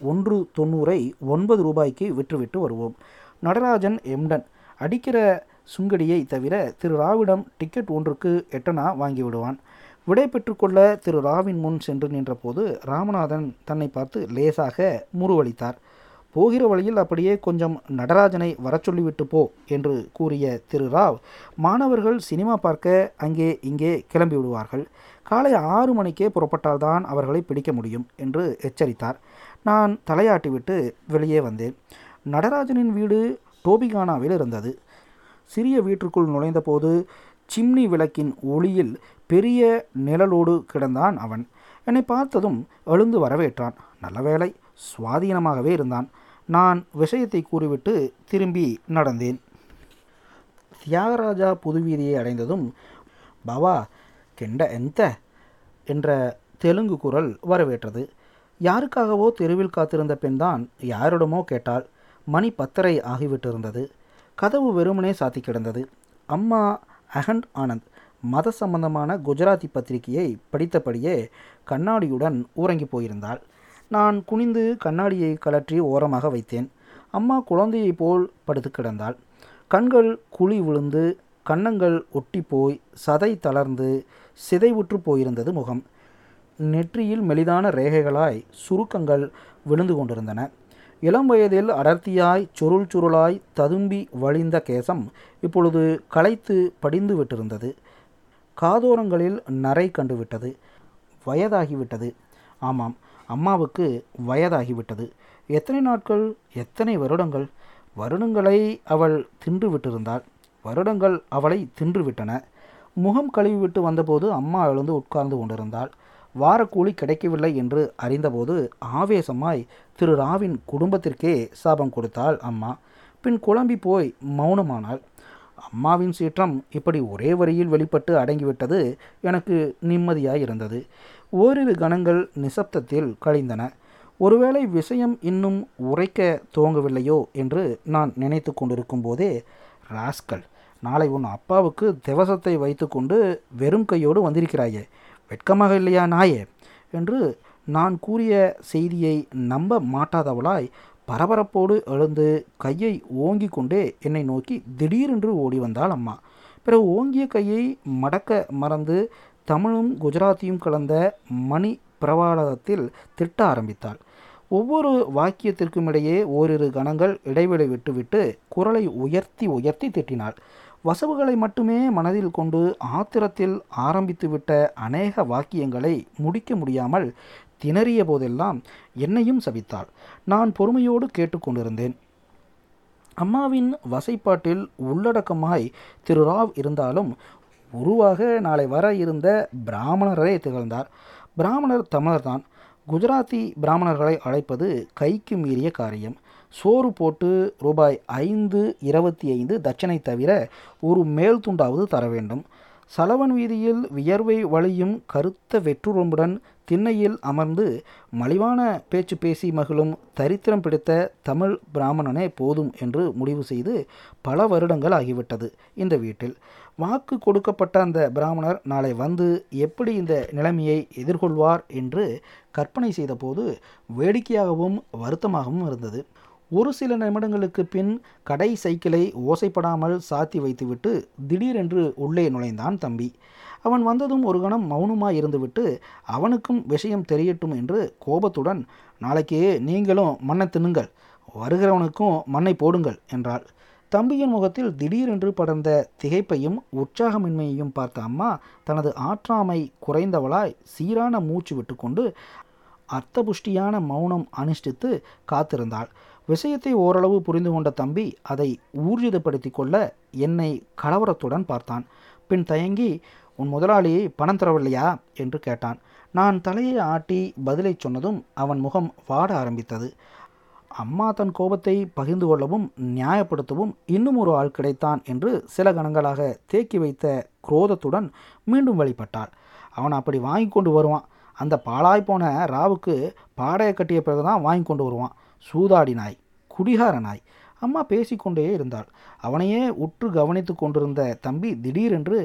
ஒன்று தொண்ணூறை ஒன்பது ரூபாய்க்கு விற்றுவிட்டு வருவோம். நடராஜன் எம்டன் அடிக்கிற சுங்கடியை தவிர திரு ராவிடம் டிக்கெட் ஒன்றுக்கு எட்டனா வாங்கி விடுவான். விடை பெற்றுக்கொள்ள திரு ராவின் முன் சென்று நின்றபோது ராமநாதன் தன்னை பார்த்து லேசாக முருவளித்தார் போகிற வழியில் அப்படியே கொஞ்சம் நடராஜனை வரச் சொல்லிவிட்டு போ என்று கூறிய திரு ராவ் மாணவர்கள் சினிமா பார்க்க அங்கே இங்கே கிளம்பி விடுவார்கள். காலை ஆறு மணிக்கே புறப்பட்டால்தான் அவர்களை பிடிக்க முடியும் என்று எச்சரித்தார். நான் தலையாட்டிவிட்டு வெளியே வந்தேன். நடராஜனின் வீடு டோபிகானாவில் இருந்தது. சிறிய வீட்டிற்குள் நுழைந்தபோது சிம்னி விளக்கின் ஒளியில் பெரிய நிழலோடு கிடந்தான் அவன். என்னை பார்த்ததும் எழுந்து வரவேற்றான். நல்ல வேளை சுவாதீனமாகவே இருந்தான். நான் விஷயத்தை கூறிவிட்டு திரும்பி நடந்தேன். தியாகராஜா புதுவீதியை அடைந்ததும் பாவா கெண்ட எந்த? என்ற தெலுங்கு குரல் வரவேற்றது. யாருக்காகவோ தெருவில் காத்திருந்த பெண்தான் யாரிடமோ கேட்டால் மணி பத்தரை ஆகிவிட்டிருந்தது. கதவு வெறுமனே சாத்தி கிடந்தது. அம்மா அகண்ட் ஆனந்த் மத சம்பந்தமான குஜராத்தி பத்திரிகையை படித்தபடியே கண்ணாடியுடன் உறங்கி போயிருந்தாள். நான் குனிந்து கண்ணாடியை கலற்றி ஓரமாக வைத்தேன். அம்மா குழந்தையைப் போல் படுத்து கிடந்தாள். கண்கள் குழி விழுந்து கன்னங்கள் ஒட்டி போய் சதை தளர்ந்து சிதைவுற்று போயிருந்தது முகம். நெற்றியில் மெலிதான ரேகைகளாய் சுருக்கங்கள் விழுந்து கொண்டிருந்தன. இளம் வயதில் அடர்த்தியாய் சுருள் சுருளாய் ததும்பி வழிந்த கேசம் இப்பொழுது களைத்து படிந்து விட்டிருந்தது. காதோரங்களில் நரை கண்டுவிட்டது. வயதாகிவிட்டது. ஆமாம் அம்மாவுக்கு வயதாகிவிட்டது. எத்தனை நாட்கள் எத்தனை வருடங்கள்? வருடங்களை அவள் தின்று விட்டிருந்தாள் வருடங்கள் அவளை தின்றுவிட்டன. முகம் கழுவிவிட்டு வந்தபோது அம்மா எழுந்து உட்கார்ந்து கொண்டிருந்தாள். வாரக்கூலி கிடைக்கவில்லை என்று அறிந்தபோது ஆவேசமாய் திரு ராவின் குடும்பத்திற்கே சாபம் கொடுத்தாள் அம்மா. பின் குழம்பி போய் மௌனமானாள். அம்மாவின் சீற்றம் இப்படி ஒரே வரியில் வெளிப்பட்டு அடங்கிவிட்டது எனக்கு நிம்மதியாய் இருந்தது ஓரிரு கணங்கள் நிசப்தத்தில் கழிந்தன. ஒருவேளை விஷயம் இன்னும் உரைக்க துவங்கவில்லையோ என்று நான் நினைத்து கொண்டிருக்கும் போதே ராஸ்கல் நாளை உன் அப்பாவுக்கு திவசத்தை வைத்துக்கொண்டு வெறும் கையோடு வந்திருக்கிறாயே. வெட்கமாக இல்லையா நாயே? என்று நான் கூறிய செய்தியை நம்ப மாட்டாதவளாய் பரபரப்போடு எழுந்து கையை ஓங்கி கொண்டே என்னை நோக்கி திடீரென்று ஓடி வந்தாள் அம்மா. பிறகு ஓங்கிய கையை மடக்க மறந்து தமிழும் குஜராத்தியும் கலந்த மணி பிரவாளத்தில் திட்ட ஆரம்பித்தாள். ஒவ்வொரு வாக்கியத்திற்கும் இடையே ஓரிரு கணங்கள் இடைவெளி விட்டுவிட்டு குரலை உயர்த்தி உயர்த்தி திட்டினாள். வசவுகளை மட்டுமே மனதில் கொண்டு ஆத்திரத்தில் ஆரம்பித்துவிட்ட அநேக வாக்கியங்களை முடிக்க முடியாமல் திணறிய போதெல்லாம் என்னையும் சபித்தாள். நான் பொறுமையோடு கேட்டுக்கொண்டிருந்தேன் அம்மாவின் வசைப்பாட்டில் உள்ளடக்கமாய் திரு ராவ் இருந்தாலும் உருவாக நாளை வர இருந்த பிராமணரே திகழ்ந்தார். பிராமணர் தமிழர்தான். குஜராத்தி பிராமணர்களை அழைப்பது கைக்கு மீறிய காரியம். சோறு போட்டு ரூபாய் ஐந்து இருபத்தி ஐந்து தட்சணை தவிர ஒரு மேல் துண்டாவது தர வேண்டும். சலவன் வீதியில் வியர்வை வழியும் கருத்த வெற்றுரம்புடன் திண்ணையில் அமர்ந்து மலிவான பேச்சு பேசி மகிழும் தரித்திரம் பிடித்த தமிழ் பிராமணனே போதும் என்று முடிவு செய்து பல வருடங்கள் ஆகிவிட்டது இந்த வீட்டில். வாக்கு கொடுக்கப்பட்ட அந்த பிராமணர் நாளை வந்து எப்படி இந்த நிலைமையை எதிர்கொள்வார் என்று கற்பனை செய்தபோது வேடிக்கையாகவும் வருத்தமாகவும் இருந்தது. ஒரு சில நிமிடங்களுக்கு பின் கடை சைக்கிளை ஓசைப்படாமல் சாத்தி வைத்துவிட்டு திடீரென்று உள்ளே நுழைந்தான் தம்பி. அவன் வந்ததும் ஒரு கணம் மௌனமாக இருந்துவிட்டு அவனுக்கும் விஷயம் தெரியட்டும் என்று கோபத்துடன் நாளைக்கு நீங்களும் மண்ணை தின்னுங்கள் வருகிறவனுக்கும் மண்ணை போடுங்கள் என்றாள். தம்பியின் முகத்தில் திடீரென்று படர்ந்த திகைப்பையும் உற்சாகமின்மையையும் பார்த்த அம்மா தனது ஆற்றாமை குறைந்தவளாய் சீரான மூச்சு விட்டுக்கொண்டு அர்த்தபுஷ்டியான மௌனம் அனுஷ்டித்து காத்திருந்தாள். விஷயத்தை ஓரளவு புரிந்து கொண்ட தம்பி அதை ஊர்ஜிதப்படுத்தி கொள்ள என்னை கலவரத்துடன் பார்த்தான். பின் தயங்கி உன் முதலாளி பணம் தரவில்லையா? என்று கேட்டான். நான் தலையை ஆட்டி பதிலை சொன்னதும் அவன் முகம் வாட ஆரம்பித்தது. அம்மா தன் கோபத்தை பகிர்ந்து கொள்ளவும் நியாயப்படுத்தவும் இன்னும் ஒரு ஆள் கிடைத்தான் என்று சில கணங்களாக தேக்கி வைத்த குரோதத்துடன் மீண்டும் வழிபட்டாள் அவன் அப்படி வாங்கி கொண்டு வருவான். அந்த பாழாய் போன ராவுக்கு பாடையை கட்டிய பிறகு தான் வாங்கி கொண்டு வருவான். சூதாடி நாய் குடிகார நாய் அம்மா பேசிக்கொண்டே இருந்தாள். அவனையே உற்று கவனித்து கொண்டிருந்த தம்பி திடீரென்று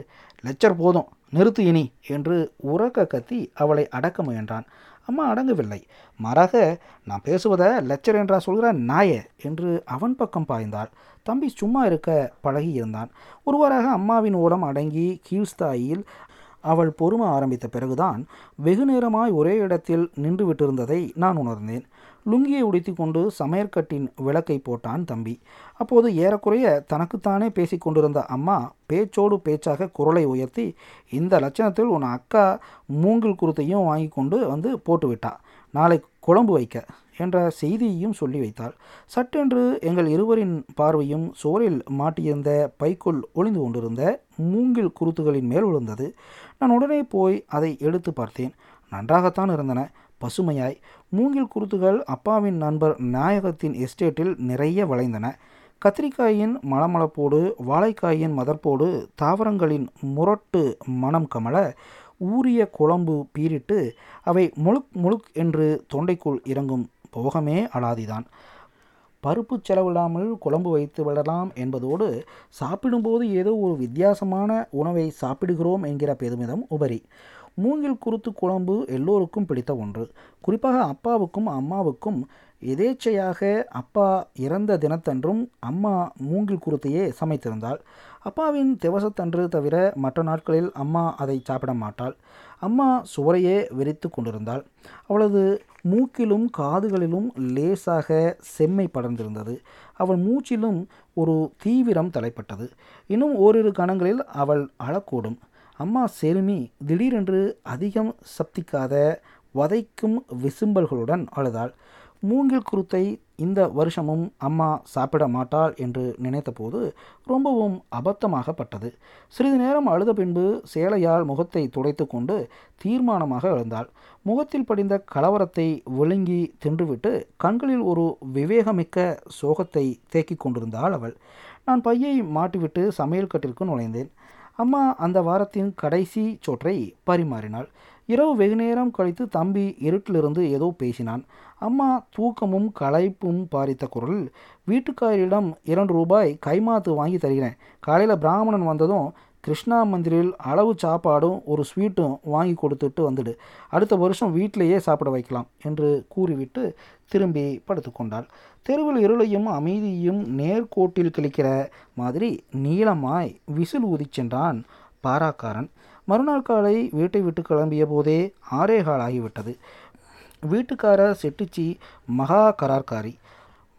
லெச்சர் போதும் நிறுத்து இனி என்று உறக்க கத்தி அவளை அடக்க முயன்றான். அம்மா அடங்கவில்லை. மாறாக நான் பேசுவதை லெச்சர் என்றா சொல்கிற நாயே என்று அவன் பக்கம் பாய்ந்தாள். தம்பி சும்மா இருக்க பழகி இருந்தான். ஒருவாறாக அம்மாவின் ஓடம் அடங்கி கீழ்ஸ்தாயில் அவள் பொறுமை ஆரம்பித்த பிறகுதான் வெகு நேரமாய் ஒரே இடத்தில் நின்று விட்டிருந்ததை நான் உணர்ந்தேன். லுங்கியை உடைத்து கொண்டு சமையற்கட்டின் விளக்கை போட்டான் தம்பி. அப்போது ஏறக்குறைய தனக்குத்தானே பேசி கொண்டிருந்த அம்மா பேச்சோடு பேச்சாக குரலை உயர்த்தி இந்த லட்சணத்தில் உன் அக்கா மூங்கில் குருத்தையும் வாங்கி கொண்டு வந்து போட்டுவிட்டா நாளை குழம்பு வைக்க என்ற செய்தியையும் சொல்லி வைத்தாள். சட்டென்று எங்கள் இருவரின் பார்வையும் சோரில் மாட்டியிருந்த பைக்குள் ஒளிந்து கொண்டிருந்த மூங்கில் குருத்துகளின் மேல் விழுந்தது. நான் உடனே போய் அதை எடுத்து பார்த்தேன். நன்றாகத்தான் இருந்தன. பசுமையாய் மூங்கில் குருத்துகள் அப்பாவின் நண்பர் நாயகத்தின் எஸ்டேட்டில் நிறைய விளைந்தன. கத்திரிக்காயின் மலமளப்போடு வாழைக்காயின் மதர்ப்போடு தாவரங்களின் முரட்டு மனம் கமல ஊறிய குழம்பு பீரிட்டு அவை முழுக் முழுக் என்று தொண்டைக்குள் இறங்கும் போகமே அலாதிதான். பருப்பு செலவில்லாமல் குழம்பு வைத்து விடலாம் என்பதோடு சாப்பிடும்போது ஏதோ ஒரு வித்தியாசமான உணவை சாப்பிடுகிறோம் என்கிற பெருமிதம் உபரி. மூங்கில் குருத்து குழம்பு எல்லோருக்கும் பிடித்த ஒன்று. குறிப்பாக அப்பாவுக்கும் அம்மாவுக்கும் எதேச்சையாக அப்பா இறந்த தினத்தன்றும் அம்மா மூங்கில் குருத்தையே சமைத்திருந்தாள். அப்பாவின் திவசத்தன்று தவிர மற்ற நாட்களில் அம்மா அதை சாப்பிட மாட்டாள். அம்மா சுவரையே விரித்து கொண்டிருந்தாள். அவளது மூக்கிலும் காதுகளிலும் லேசாக செம்மை படர்ந்திருந்தது. அவள் மூச்சிலும் ஒரு தீவிரம் தலைப்பட்டது. இன்னும் ஓரிரு கணங்களில் அவள் அழக்கூடும். அம்மா செருமி திடீரென்று அதிகம் சப்திக்காத வதைக்கும் விசும்பல்களுடன் அழுதாள். மூங்கில் குருத்தை இந்த வருஷமும் அம்மா சாப்பிட மாட்டாள் என்று நினைத்தபோது ரொம்பவும் அபத்தமாகப்பட்டது. சிறிது நேரம் அழுத பின்பு சேலையால் முகத்தை துடைத்து கொண்டு தீர்மானமாக எழுந்தாள். முகத்தில் படிந்த கலவரத்தை விழுங்கி தின்றுவிட்டு கண்களில் ஒரு விவேகமிக்க சோகத்தை தேக்கிக் கொண்டிருந்தாள் அவள். நான் பையை மாட்டிவிட்டு சமையல் கட்டிற்கு நுழைந்தேன். அம்மா அந்த வாரத்தின் கடைசி சோற்றை பரிமாறினாள். இரவு வெகு நேரம் கழித்து தம்பி இருட்டிலிருந்து ஏதோ பேசினான். அம்மா தூக்கமும் களைப்பும் பாரித்த குரல் வீட்டுக்காரரிடம் இரண்டு ரூபாய் கைமாத்து வாங்கி தருகிறேன். காலையில் பிராமணன் வந்ததும் கிருஷ்ணா மந்திரில் அளவு சாப்பாடும் ஒரு ஸ்வீட்டும் வாங்கி கொடுத்துட்டு வந்துடு. அடுத்த வருஷம் வீட்டிலேயே சாப்பிட வைக்கலாம் என்று கூறிவிட்டு திரும்பி படுத்துக்கொண்டாள். தெருவில் இருளையும் அமைதியும் நேர்கோட்டில் கிழிக்கிற மாதிரி நீளமாய் விசில் ஊதிச் சென்றான் பாராக்காரன். மறுநாள் காலை வீட்டை விட்டு கிளம்பிய போதே ஆரேகால் ஆகிவிட்டது. வீட்டுக்காரர் செட்டிச்சி மகா கரார்காரி.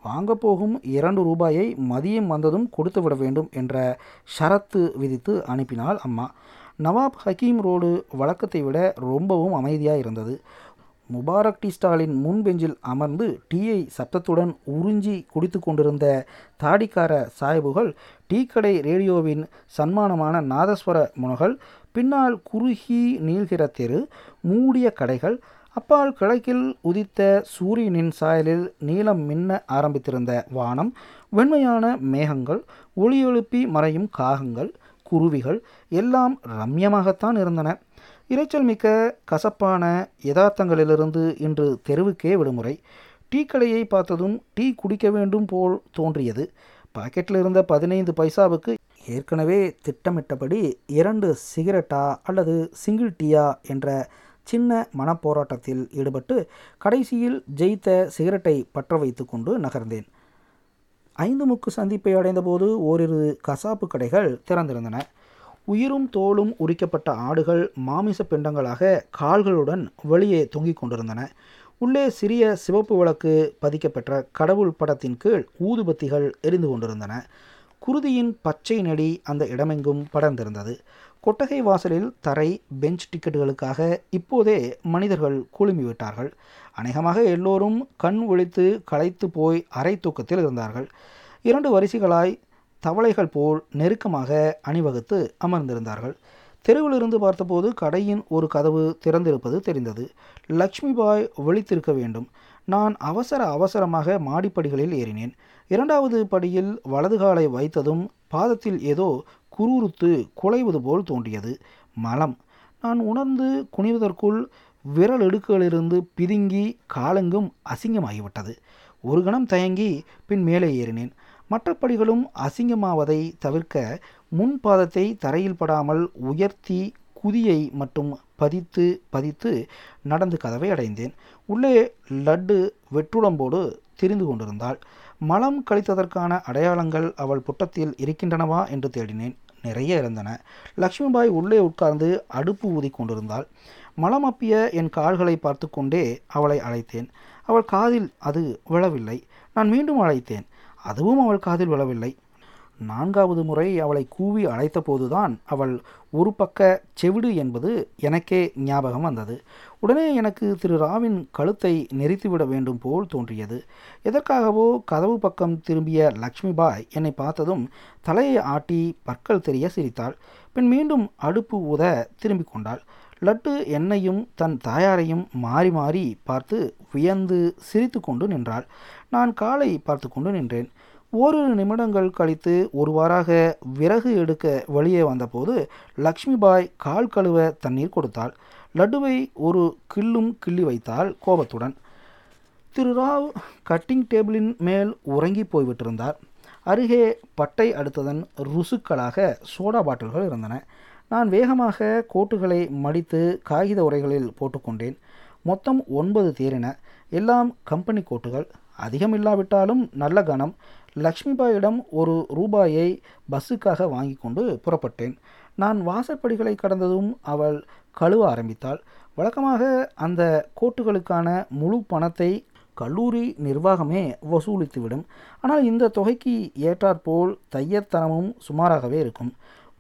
வாங்க போகும் இரண்டு ரூபாயை மதியம் வந்ததும் கொடுத்து விட வேண்டும் என்ற ஷரத்து விதித்து அனுப்பினாள் அம்மா. நவாப் ஹக்கீம் ரோடு வழக்கத்தை விட ரொம்பவும் அமைதியாக இருந்தது. முபாரக் டி ஸ்டாலின் முன் பெஞ்சில் அமர்ந்து டீயை சப்தத்துடன் உறிஞ்சி குடித்து கொண்டிருந்த தாடிக்கார சாய்புகள் டீ கடை ரேடியோவின் சன்மானமான நாதஸ்வர முனகள் பின்னால் குறுகி நீள்கிற தெரு மூடிய கடைகள் அப்பால் கிழக்கில் உதித்த சூரியனின் சாயலில் நீளம் மின்ன ஆரம்பித்திருந்த வானம் வெண்மையான மேகங்கள் ஒளி எழுப்பி மறையும் காகங்கள் குருவிகள் எல்லாம் ரம்யமாகத்தான் இருந்தன. இரைச்சல் மிக்க கசப்பான யதார்த்தங்களிலிருந்து இன்று தெருவுக்கே விடுமுறை. டீ கடையை பார்த்ததும் டீ குடிக்க வேண்டும் போல் தோன்றியது. பாக்கெட்டில் இருந்த பதினைந்து பைசாவுக்கு ஏற்கனவே திட்டமிட்டபடி இரண்டு சிகரெட்டா அல்லது சிங்கிள் டீயா என்ற சின்ன மனப்போராட்டத்தில் ஈடுபட்டு கடைசியில் ஜெயித்த சிகரெட்டை பற்ற வைத்து கொண்டு நகர்ந்தேன். ஐந்து முக்கு சந்திப்பை அடைந்தபோது ஓரிரு கசாப்பு கடைகள் திறந்திருந்தன. உயிரும் தோலும் உரிக்கப்பட்ட ஆடுகள் மாமிச பிண்டங்களாக கால்களுடன் வெளியே தொங்கிக் கொண்டிருந்தன. உள்ளே சிறிய சிவப்பு விளக்கு பதிக்கப்பெற்ற கடவுள் படத்தின் கீழ் ஊதுபத்திகள் எரிந்து கொண்டிருந்தன. குருதியின் பச்சை நெடி அந்த இடமெங்கும் படர்ந்திருந்தது. கொட்டகை வாசலில் தரை பெஞ்ச் டிக்கெட்டுகளுக்காக இப்போதே மனிதர்கள் குழுமிவிட்டார்கள். அநேகமாக எல்லோரும் கண் ஒழித்து களைத்து போய் அரை தூக்கத்தில் இருந்தார்கள். இரண்டு வரிசைகளாய் தவளைகள் போல் நெருக்கமாக அணிவகுத்து அமர்ந்திருந்தார்கள். தெருவிலிருந்து பார்த்தபோது கடையின் ஒரு கதவு திறந்திருப்பது தெரிந்தது. லக்ஷ்மி பாய் விழித்திருக்க வேண்டும். நான் அவசர அவசரமாக மாடிப்படிகளில் ஏறினேன். இரண்டாவது படியில் வலது காலை வைத்ததும் பாதத்தில் ஏதோ குரூர்த்து குலைவது போல் தோன்றியது. மலம். நான் உணர்ந்து குனிவதற்குள் விரல் இடுக்குகளிலிருந்து பிதுங்கி காலெங்கும் அசிங்கமாகிவிட்டது. ஒரு கணம் தயங்கி பின் மேலே ஏறினேன். மற்ற படிகளும் அசிங்கமாவதை தவிர்க்க முன்பாதத்தை தரையில் படாமல் உயர்த்தி குதியை மட்டும் பதித்து பதித்து நடந்து கதவை அடைந்தேன். உள்ளே லட்டு வெற்றுடம்போடு திரிந்து கொண்டிருந்தாள். மலம் கழித்ததற்கான அடையாளங்கள் அவள் புட்டத்தில் இருக்கின்றனவா என்று தேடினேன். நிறைய இருந்தன. லக்ஷ்மிபாய் உள்ளே உட்கார்ந்து அடுப்பு ஊதி கொண்டிருந்தாள். மலம் அப்பிய என் கால்களை பார்த்து கொண்டே அவளை அழைத்தேன். அவள் காதில் அது விழவில்லை. நான் மீண்டும் அழைத்தேன். அதுவும் அவள் காதில் விழவில்லை. நான்காவது முறை அவளை கூவி அழைத்த போதுதான் அவள் ஒரு பக்க செவிடு என்பது எனக்கே ஞாபகம் வந்தது. உடனே எனக்கு திரு ராவின் கழுத்தை நெறித்துவிட வேண்டும் போல் தோன்றியது. எதற்காகவோ கதவு பக்கம் திரும்பிய லக்ஷ்மிபாய் என்னை பார்த்ததும் தலையை ஆட்டி பற்கள் தெரிய சிரித்தாள். பின் மீண்டும் அடுப்பு ஊத திரும்பிக் கொண்டாள். லட்டு என்னையும் தன் தாயாரையும் மாறி மாறி பார்த்து வியந்து சிரித்து கொண்டு நின்றாள். நான் காலை பார்த்து கொண்டு நின்றேன். ஓரிரு நிமிடங்கள் கழித்து ஒருவாறாக விறகு எடுக்க வெளியே வந்தபோது லக்ஷ்மிபாய் கால் கழுவ தண்ணீர் கொடுத்தாள். லட்டுவை ஒரு கிள்ளும் கிள்ளி வைத்தாள் கோபத்துடன். திரு ராவ் கட்டிங் டேபிளின் மேல் உறங்கி போய்விட்டிருந்தார். அருகே பட்டை அடுத்ததன் ருசுக்களாக சோடா பாட்டில்கள் இருந்தன. நான் வேகமாக கோட்டுகளை மடித்து காகித உரைகளில் போட்டுக்கொண்டேன். மொத்தம் ஒன்பது தேறின. எல்லாம் கம்பெனி கோட்டுகள். அதிகமில்லாவிட்டாலும் நல்ல கணம். லக்ஷ்மிபாயிடம் ஒரு ரூபாயை பஸ்ஸுக்காக வாங்கி கொண்டு புறப்பட்டேன். நான் வாசற்படிகளை கடந்ததும் அவள் கழுவ ஆரம்பித்தாள். வழக்கமாக அந்த கோட்டுகளுக்கான முழு பணத்தை கல்லூரி நிர்வாகமே வசூலித்துவிடும். ஆனால் இந்த தொகைக்கு ஏற்றாற்போல் தையத்தனமும் சுமாராகவே இருக்கும்.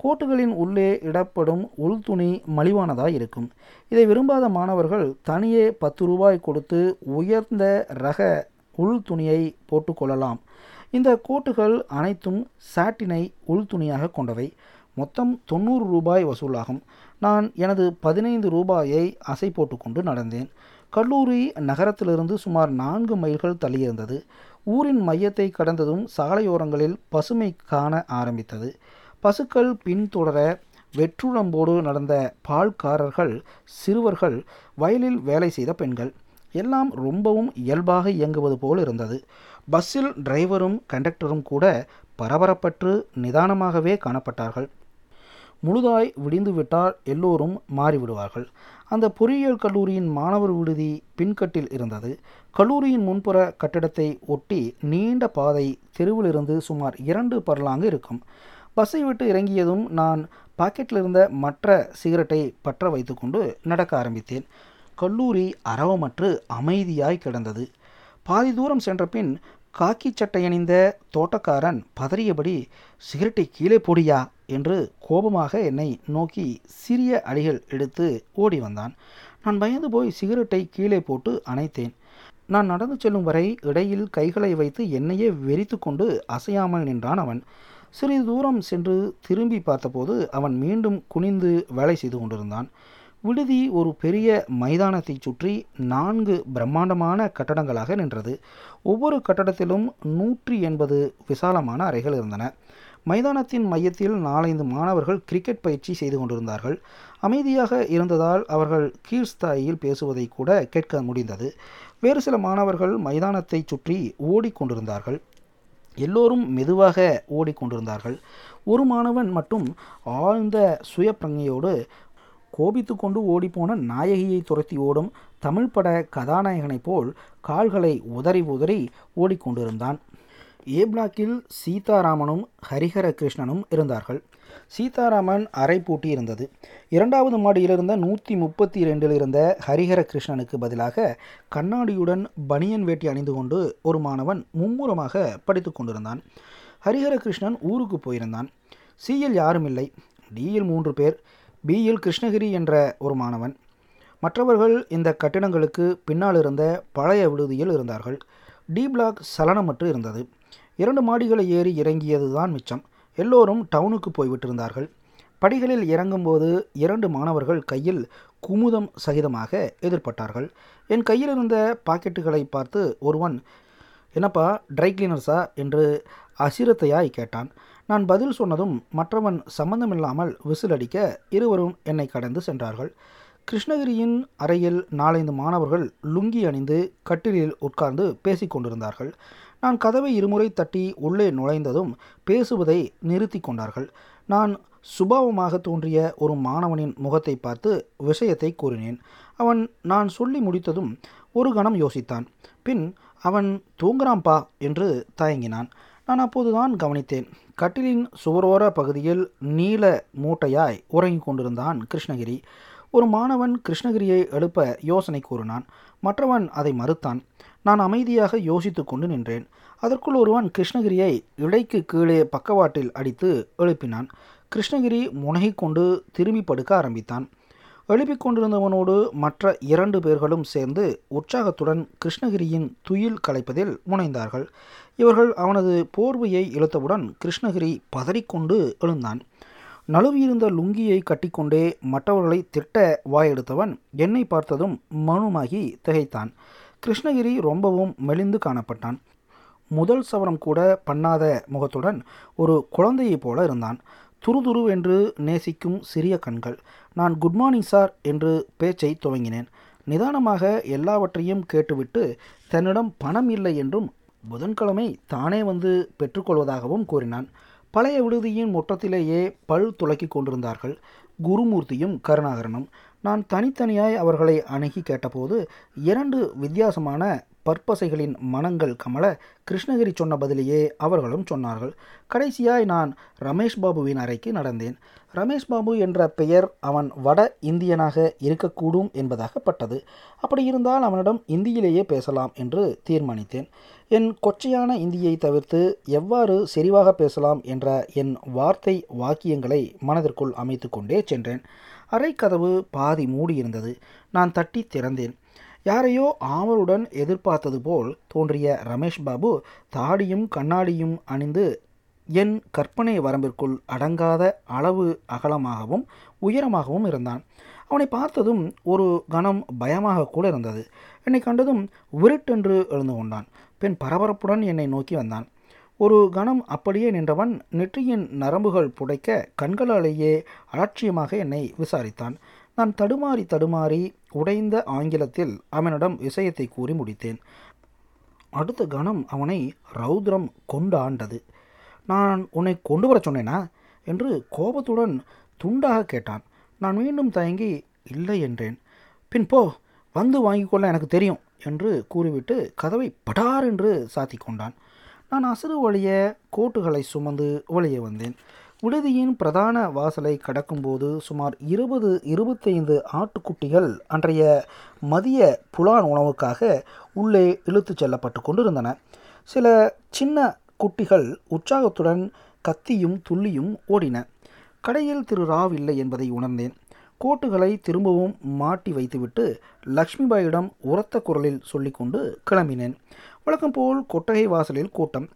கோட்டுகளின் உள்ளே இடப்படும் உள்துணி மலிவானதாக இருக்கும். இதை விரும்பாத மாணவர்கள் தனியே பத்து ரூபாய் கொடுத்து உயர்ந்த ரக உள் துணியை போட்டுக்கொள்ளலாம். இந்த கோட்டுகள் அனைத்தும் சாட்டினை உள்துணியாக கொண்டவை. மொத்தம் தொண்ணூறு ரூபாய் வசூலாகும். நான் எனது பதினைந்து ரூபாயை அசை போட்டுக்கொண்டு நடந்தேன். கல்லூரி நகரத்திலிருந்து சுமார் நான்கு மைல்கள் தள்ளியிருந்தது. ஊரின் மையத்தை கடந்ததும் சாலையோரங்களில் பசுமை காண ஆரம்பித்தது. பசுக்கள் பின்தொடர வெற்றுழம்போடு நடந்த பால்காரர்கள் சிறுவர்கள் வயலில் வேலை செய்த பெண்கள். எல்லாம் ரொம்பவும் இயல்பாக இயங்குவது போல் இருந்தது. பஸ்ஸில் டிரைவரும் கண்டக்டரும் கூட பரபரப்பற்று நிதானமாகவே காணப்பட்டார்கள். முழுதாய் விடிந்து விட்டால் எல்லோரும் மாறிவிடுவார்கள். அந்த பொறியியல் கல்லூரியின் மாணவர் விடுதி பின்கட்டில் இருந்தது. கல்லூரியின் முன்புற கட்டிடத்தை ஒட்டி நீண்ட பாதை தெருவிலிருந்து சுமார் இரண்டு பரலாங்கு இருக்கும். பஸ்ஸை விட்டு இறங்கியதும் நான் பாக்கெட்டில் இருந்த மற்ற சிகரெட்டை பற்ற வைத்துக்கொண்டு நடக்க ஆரம்பித்தேன். கல்லூரி அரவமற்று அமைதியாய் கிடந்தது. பாதி தூரம் சென்ற பின் காக்கி சட்டை அணிந்த தோட்டக்காரன் பதறியபடி சிகரெட்டை கீழே போடியா? என்று கோபமாக என்னை நோக்கி சிறிய அடிகள் எடுத்து ஓடி வந்தான். நான் பயந்து போய் சிகரெட்டை கீழே போட்டு அணைத்தேன். நான் நடந்து செல்லும் வரை இடையில் கைகளை வைத்து என்னையே வெறித்து கொண்டு அசையாமல் நின்றான் அவன். சிறிது தூரம் சென்று திரும்பி பார்த்தபோது அவன் மீண்டும் குனிந்து வேலை செய்து கொண்டிருந்தான். விடுதி ஒரு பெரிய மைதானத்தை சுற்றி நான்கு பிரம்மாண்டமான கட்டடங்களாக நின்றது. ஒவ்வொரு கட்டடத்திலும் நூற்றி எண்பது விசாலமான அறைகள் இருந்தன. மைதானத்தின் மையத்தில் நாலைந்து மாணவர்கள் கிரிக்கெட் பயிற்சி செய்து கொண்டிருந்தார்கள். அமைதியாக இருந்ததால் அவர்கள் கீழ்ஸ்தாயில் பேசுவதை கூட கேட்க முடிந்தது. வேறு சில மாணவர்கள் மைதானத்தை சுற்றி ஓடிக்கொண்டிருந்தார்கள் எல்லோரும் மெதுவாக ஓடிக்கொண்டிருந்தார்கள் ஒரு மாணவன் மட்டும் ஆழ்ந்த சுயப்பிரங்கையோடு கோபித்து கொண்டு ஓடிப்போன நாயகியை துரத்தி ஓடும் தமிழ் பட கதாநாயகனைப் போல் கால்களை உதறி உதறி ஓடிக்கொண்டிருந்தான். ஏ பிளாக்கில் சீதாராமனும் ஹரிஹர கிருஷ்ணனும் இருந்தார்கள். சீதாராமன் அறை பூட்டி இருந்தது இரண்டாவது மாடியில் இருந்த நூற்றி முப்பத்தி ரெண்டில் இருந்த ஹரிஹர கிருஷ்ணனுக்கு பதிலாக கண்ணாடியுடன் பனியன் வேட்டி அணிந்து கொண்டு ஒரு மாணவன் மும்முரமாக படித்து கொண்டிருந்தான். ஹரிஹர கிருஷ்ணன் ஊருக்கு போயிருந்தான். சிஎல் யாரும் இல்லை டிஎல் மூன்று பேர். பியில் கிருஷ்ணகிரி என்ற ஒரு மாணவன். மற்றவர்கள் இந்த கட்டிடங்களுக்கு பின்னால் இருந்த பழைய விடுதியில் இருந்தார்கள். டி பிளாக் சலனமற்று இருந்தது. இரண்டு மாடிகளை ஏறி இறங்கியது தான் மிச்சம். எல்லோரும் டவுனுக்கு போய்விட்டிருந்தார்கள். படிகளில் இறங்கும்போது இரண்டு மாணவர்கள் கையில் குமுதம் சகிதமாக எதிர்பட்டார்கள். என் கையில் இருந்த பாக்கெட்டுகளை பார்த்து ஒருவன் என்னப்பா ட்ரை கிளீனர்ஸா? என்று அசிரத்தையாய் கேட்டான். நான் பதில் சொன்னதும் மற்றவன் சம்பந்தமில்லாமல் விசில் அடிக்க இருவரும் என்னை கடந்து சென்றார்கள். கிருஷ்ணகிரியின் அறையில் நாலைந்து மாணவர்கள் லுங்கி அணிந்து கட்டிலில் உட்கார்ந்து பேசிக் கொண்டிருந்தார்கள். நான் கதவை இருமுறை தட்டி உள்ளே நுழைந்ததும் பேசுவதை நிறுத்தி கொண்டார்கள். நான் சுபாவமாக தோன்றிய ஒரு மாணவனின் முகத்தை பார்த்து விஷயத்தை கூறினேன். அவன் நான் சொல்லி முடித்ததும் ஒரு கணம் யோசித்தான். பின் அவன் தூங்குறான்பா என்று தயங்கினான். நான் அப்போதுதான் கவனித்தேன். கட்டிலின் சுவரோர பகுதியில் நீல மூட்டையாய் உறங்கிக் கொண்டிருந்தான் கிருஷ்ணகிரி. ஒரு மாணவன் கிருஷ்ணகிரியை எழுப்ப யோசனை கூறினான். மற்றவன் அதை மறுத்தான். நான் அமைதியாக யோசித்து கொண்டு நின்றேன். அதற்குள் ஒருவன் கிருஷ்ணகிரியை இடைக்கு கீழே பக்கவாட்டில் அடித்து எழுப்பினான். கிருஷ்ணகிரி முனகிக் கொண்டு திரும்பி படுக்க ஆரம்பித்தான். எழுப்பிக் கொண்டிருந்தவனோடு மற்ற இரண்டு பேர்களும் சேர்ந்து உற்சாகத்துடன் கிருஷ்ணகிரியின் துயில் கலைப்பதில் முனைந்தார்கள். இவர்கள் அவனது போர்வையை இழுத்தவுடன் கிருஷ்ணகிரி பதறிக்கொண்டு எழுந்தான். நழுவியிருந்த லுங்கியை கட்டிக்கொண்டே மற்றவர்களை திட்ட வாயெடுத்தவன் என்னை பார்த்ததும் மனுமாகி திகைத்தான். கிருஷ்ணகிரி ரொம்பவும் மெலிந்து காணப்பட்டான். முதல் சவரம் கூட பண்ணாத முகத்துடன் ஒரு குழந்தையைப் போல இருந்தான். துருதுருவென்று நேசிக்கும் சிறிய கண்கள் நான் குட் மார்னிங் சார் என்று பேச்சை துவங்கினேன். நிதானமாக எல்லாவற்றையும் கேட்டுவிட்டு தன்னிடம் பணம் இல்லை என்றும் புதன்கிழமை தானே வந்து பெற்றுக்கொள்வதாகவும் கூறினான். பழைய விடுதியின் முற்றத்திலேயே பல் துளக்கி கொண்டிருந்தார்கள். குருமூர்த்தியும் கருணாகரனும். நான் தனித்தனியாய் அவர்களை அணுகி கேட்டபோது இரண்டு வித்தியாசமான பற்பசைகளின் மனங்கள் கமல கிருஷ்ணகிரி சொன்ன பதிலேயே அவர்களும் சொன்னார்கள். கடைசியாய் நான் ரமேஷ் பாபுவின் அறைக்கு நடந்தேன். ரமேஷ் பாபு என்ற பெயர் அவன் வட இந்தியனாக இருக்கக்கூடும் என்பதாகப்பட்டது அப்படி இருந்தால் அவனிடம் இந்தியிலேயே பேசலாம் என்று தீர்மானித்தேன். என் கொச்சையான இந்தியை தவிர்த்து எவ்வாறு செறிவாக பேசலாம் என்ற என் வார்த்தை வாக்கியங்களை மனதிற்குள் அமைத்து கொண்டே சென்றேன் அறைக்கதவு பாதி மூடியிருந்தது. நான் தட்டி திறந்தேன். யாரையோ ஆவலுடன் எதிர்பார்த்தது போல் தோன்றிய ரமேஷ் பாபு தாடியும் கண்ணாடியும் அணிந்து என் கற்பனை வரம்பிற்குள் அடங்காத அளவு அகலமாகவும் உயரமாகவும் இருந்தான். அவனை பார்த்ததும் ஒரு கணம் பயமாக கூட இருந்தது. என்னை கண்டதும் விருட்டென்று எழுந்து கொண்டான். பின் பரபரப்புடன் என்னை நோக்கி வந்தான். ஒரு கணம் அப்படியே நின்றவன் நெற்றியின் நரம்புகள் புடைக்க கண்களாலேயே அலட்சியமாக என்னை விசாரித்தான். நான் தடுமாறி தடுமாறி உடைந்த ஆங்கிலத்தில் அவனிடம் விஷயத்தை கூறி முடித்தேன். அடுத்த கணம் அவனை ரௌத்ரம் கொண்டு ஆண்டது நான் உன்னை கொண்டு வர சொன்னேனா? என்று கோபத்துடன் துண்டாக கேட்டான். நான் மீண்டும் தயங்கி இல்லை என்றேன். பின் போ வந்து வாங்கிக்கொள்ள எனக்கு தெரியும் என்று கூறிவிட்டு கதவை படார் என்று சாத்தி கொண்டான். நான் அசுறு வழிய கோட்டுகளை சுமந்து வெளியே வந்தேன். விடுதியின் பிரதான வாசலை கடக்கும்போது சுமார் இருபது இருபத்தைந்து ஆட்டுக்குட்டிகள் அன்றைய மதிய புலான் உணவுக்காக உள்ளே இழுத்துச் செல்லப்பட்டு கொண்டிருந்தன. சில சின்ன குட்டிகள் உற்சாகத்துடன் கத்தியும் துள்ளியும் ஓடின. கடையில் திரு ராவ் இல்லை என்பதை உணர்ந்தேன். கோட்டுகளை திரும்பவும் மாட்டி வைத்துவிட்டு லக்ஷ்மிபாயிடம் உரத்த குரலில் சொல்லிக்கொண்டு கிளம்பினேன். வழக்கம் போல் கொட்டகை வாசலில் கூட்டம்.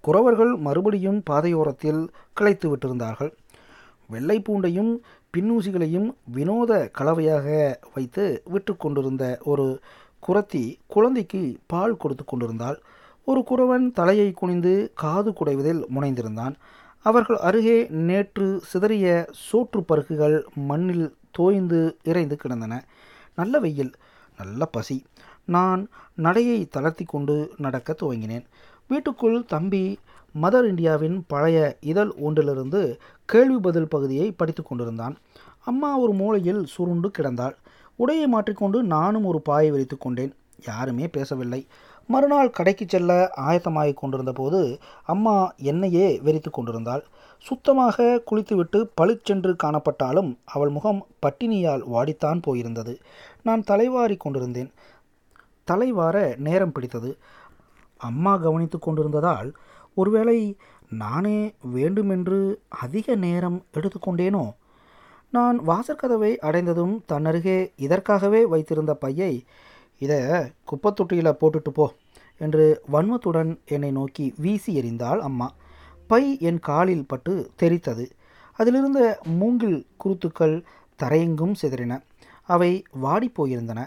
குறவர்கள் மறுபடியும் பாதையோரத்தில் கிளைத்து விட்டிருந்தார்கள். வெள்ளை பூண்டையும் பின்னூசிகளையும் வினோத கலவையாக வைத்து விற்று கொண்டிருந்த ஒரு குரத்தி குழந்தைக்கு பால் கொடுத்து கொண்டிருந்தாள். ஒரு குறவன் தலையை குனிந்து காது குடைவதில் முனைந்திருந்தான். அவர்கள் அருகே நேற்று சிதறிய சோற்று பருக்குகள் மண்ணில் தோய்ந்து இறைந்து கிடந்தன. நல்ல வெயில் நல்ல பசி. நான் நடையை தளர்த்தி கொண்டு நடக்க துவங்கினேன். வீட்டுக்குள் தம்பி மதர் இந்தியாவின் பழைய இதழ் ஒன்றிலிருந்து கேள்வி பதில் பகுதியை படித்து கொண்டிருந்தான். அம்மா ஒரு மூலையில் சுருண்டு கிடந்தாள். உடையை மாற்றிக்கொண்டு நானும் ஒரு பாயை விரித்து கொண்டேன். யாருமே பேசவில்லை. மறுநாள் கடைக்கு செல்ல ஆயத்தமாகி கொண்டிருந்த போது அம்மா என்னையே வெறித்து கொண்டிருந்தாள். சுத்தமாக குளித்துவிட்டு பளிச்சென்று காணப்பட்டாலும் அவள் முகம் பட்டினியால் வாடித்தான் போயிருந்தது. நான் தலைவாரி கொண்டிருந்தேன். தலைவார நேரம் பிடித்தது. அம்மா கவனித்து கொண்டிருந்ததால் ஒருவேளை நானே வேண்டுமென்று அதிக நேரம் எடுத்துக்கொண்டேனோ நான் வாசற்கதவை அடைந்ததும் தன்னருகே இதற்காகவே வைத்திருந்த பையை இதை குப்பத்தொட்டியில் போட்டுட்டு போ என்று வன்மத்துடன் என்னை நோக்கி வீசி எறிந்தாள் அம்மா. பை என் காலில் பட்டு தெரித்தது. அதிலிருந்த மூங்கில் குருத்துக்கள் தரையெங்கும் சிதறின. அவை வாடிப்போயிருந்தன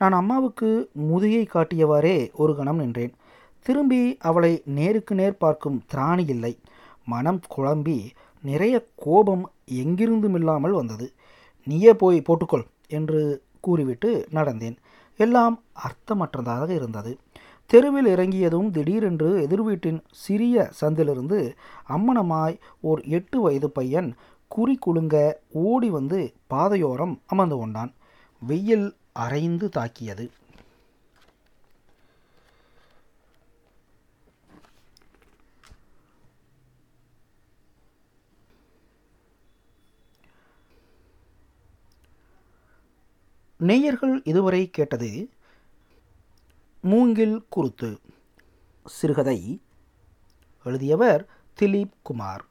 நான் அம்மாவுக்கு முதுகை காட்டியவாறே ஒரு கணம் நின்றேன். திரும்பி அவளை நேருக்கு நேர் பார்க்கும் திராணி இல்லை. மனம் குழம்பி நிறைய கோபம் எங்கிருந்துமில்லாமல் வந்தது. நீயே போய் போட்டுக்கொள் என்று கூறிவிட்டு நடந்தேன். எல்லாம் அர்த்தமற்றதாக இருந்தது. தெருவில் இறங்கியதும் திடீரென்று எதிர் வீட்டின் சிறிய சந்திலிருந்து அம்மனமாய் ஓர் எட்டு வயது பையன் குறி குலுங்க ஓடி வந்து பாதையோரம் அமர்ந்து கொண்டான். வெயில் அரைந்து தாக்கியது. நேயர்கள் இதுவரை கேட்டது மூங்கில் குருத்து சிறுகதை எழுதியவர் திலீப் குமார்.